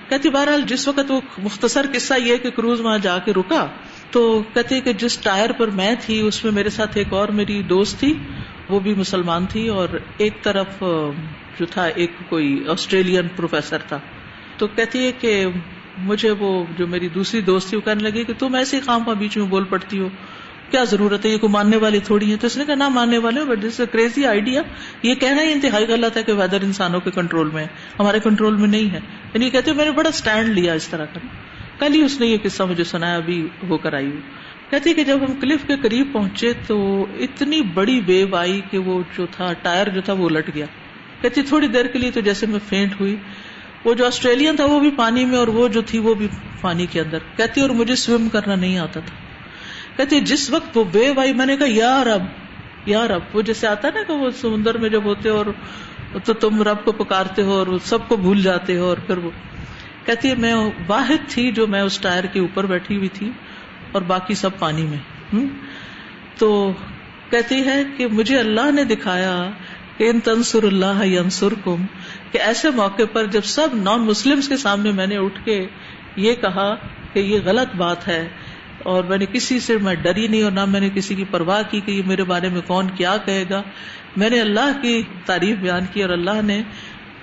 کہتی بہرحال، جس وقت وہ مختصر قصہ یہ کہ کروز وہاں جا کے رکا، تو کہتے کہ جس ٹائر پر میں تھی، اس میں میرے ساتھ ایک اور میری دوست تھی۔ وہ بھی مسلمان تھی اور ایک طرف جو تھا، ایک کوئی آسٹریلین پروفیسر تھا۔ تو کہتی ہے کہ مجھے وہ جو میری دوسری دوست تھی، وہ کہنے لگی کہ تم ایسے ہی خام بیچ میں بول پڑتی ہو۔ کیا ضرورت ہے؟ یہ کوئی ماننے والی تھوڑی ہے؟ تو اس نے کہا، نہ، ماننے والے بٹ دس کریزی آئیڈیا یہ کہنا ہی انتہائی غلط ہے کہ ویدر انسانوں کے کنٹرول میں ہے۔ ہمارے کنٹرول میں نہیں ہے۔ یعنی کہتے میں نے بڑا اسٹینڈ لیا اس طرح کا۔ کل ہی اس نے یہ قصہ مجھے سنایا، ابھی ہو کر آئی کہتی کہ جب ہم کلف کے قریب پہنچے تو اتنی بڑی ویو آئی کہ وہ جو تھا، ٹائر جو تھا وہ الٹ گیا۔ کہتی تھوڑی دیر کے لیے تو جیسے میں فینٹ ہوئی۔ وہ جو آسٹریلین تھا وہ بھی پانی میں اور وہ جو تھی وہ بھی پانی کے اندر۔ کہتی اور مجھے سوئم کرنا نہیں آتا تھا۔ کہتی جس وقت وہ ویو آئی، میں نے کہا، یا رب یا رب۔ وہ جیسے آتا نا کہ وہ سمندر میں جب ہوتے اور تو تم رب کو پکارتے ہو اور سب کو بھول جاتے ہو اور پھر وہ۔ کہتی ہے میں واحد تھی جو میں اس ٹائر کے اوپر بیٹھی ہوئی تھی۔ اور باقی سب پانی میں۔ تو کہتی ہے کہ مجھے اللہ نے دکھایا کہ ان تنسر اللہ ینسر کم کہ ایسے موقع پر جب سب نان مسلم کے سامنے میں نے اٹھ کے یہ کہا کہ یہ غلط بات ہے اور میں نے کسی سے، میں ڈری نہیں اور نہ میں نے کسی کی پرواہ کی کہ یہ میرے بارے میں کون کیا کہے گا۔ میں نے اللہ کی تعریف بیان کی اور اللہ نے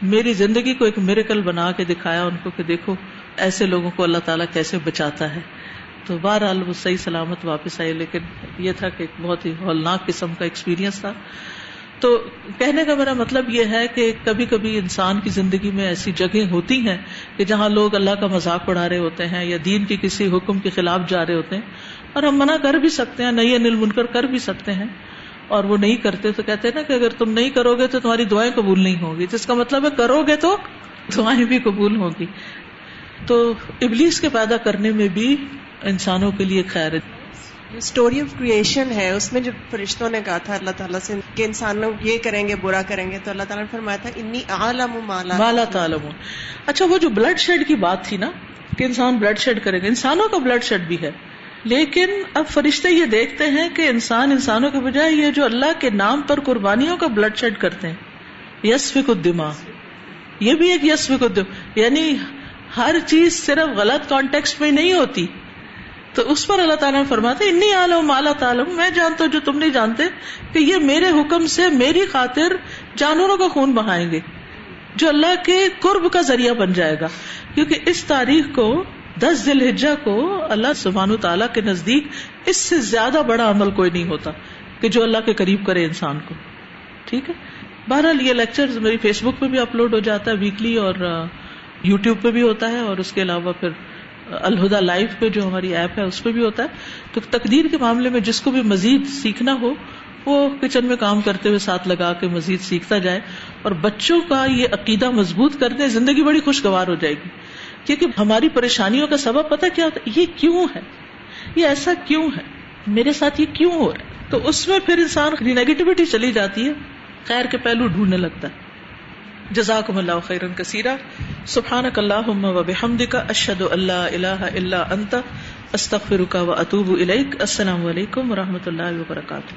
میری زندگی کو ایک میریکل بنا کے دکھایا ان کو کہ دیکھو، ایسے لوگوں کو اللہ تعالیٰ کیسے بچاتا ہے۔ تو بہرحال وہ صحیح سلامت واپس آئی لیکن یہ تھا کہ بہت ہی ہولناک قسم کا ایکسپیرئنس تھا۔ تو کہنے کا میرا مطلب یہ ہے کہ کبھی کبھی انسان کی زندگی میں ایسی جگہ ہوتی ہیں کہ جہاں لوگ اللہ کا مذاق اڑا رہے ہوتے ہیں یا دین کی کسی حکم کے خلاف جا رہے ہوتے ہیں، اور ہم منع کر بھی سکتے ہیں نئی انل منکر کر بھی سکتے ہیں، اور وہ نہیں کرتے تو کہتے ہیں نا کہ اگر تم نہیں کرو گے تو تمہاری دعائیں قبول نہیں ہوگی جس کا مطلب ہے کرو گے تو دعائیں بھی قبول ہوگی تو ابلیس کے پیدا کرنے میں بھی انسانوں کے لیے خیر اسٹوری آف کریشن ہے اس میں جو فرشتوں نے کہا تھا اللہ تعالیٰ سے کہ انسان لوگ یہ کریں گے برا کریں گے تو اللہ تعالیٰ نے فرمایا تھا انی عالم مالا مالا تعلم اچھا وہ جو بلڈ شیڈ کی بات تھی نا کہ انسان بلڈ شیڈ کرے گا انسانوں کا بلڈ شیڈ بھی ہے۔ لیکن اب فرشتے یہ دیکھتے ہیں کہ انسان انسانوں کے بجائے یہ جو اللہ کے نام پر قربانیوں کا بلڈ شیڈ کرتے ہیں یسف الدما یہ بھی ایک یسف الدم یعنی ہر چیز صرف غلط کانٹیکس میں نہیں ہوتی۔ تو اس پر اللہ تعالیٰ نے فرماتے انی عالم اعلیٰ تعلم، میں جانتا ہوں جو تم نہیں جانتے، کہ یہ میرے حکم سے میری خاطر جانوروں کا خون بہائیں گے، جو اللہ کے قرب کا ذریعہ بن جائے گا۔ کیونکہ اس تاریخ کو، دس ذیل ہجا کو اللہ سبحان تعالیٰ کے نزدیک اس سے زیادہ بڑا عمل کوئی نہیں ہوتا کہ جو اللہ کے قریب کرے انسان کو۔ ٹھیک ہے؟ بہرحال یہ لیکچر میری فیس بک پہ بھی اپلوڈ ہو جاتا ہے، ویکلی اور یو ٹیوب پہ بھی ہوتا ہے اور اس کے علاوہ پھر الہدا لائف پہ جو ہماری ایپ ہے، اس پہ بھی ہوتا ہے۔ تو تقدیر کے معاملے میں جس کو بھی مزید سیکھنا ہو، وہ کچن میں کام کرتے ہوئے ساتھ لگا کے مزید سیکھتا جائے۔ اور بچوں کا یہ عقیدہ مضبوط کرتے زندگی بڑی خوشگوار ہو جائے گی۔ کیونکہ ہماری پریشانیوں کا سبب پتہ کیا ہوتا ہے، یہ کیوں ہے؟ یہ ایسا کیوں ہے؟ میرے ساتھ یہ کیوں ہو رہا ہے؟ تو اس میں پھر انسان نیگیٹیوٹی چلی جاتی ہے، خیر کے پہلو ڈھونڈنے لگتا ہے۔ جزاکم اللہ خیرن کثیرہ سبحانک اللہم و بحمدک اشہد اللہ الہ الا انت، استغفرک و اتوب الیک. السلام علیکم و رحمۃ اللہ وبرکاتہ.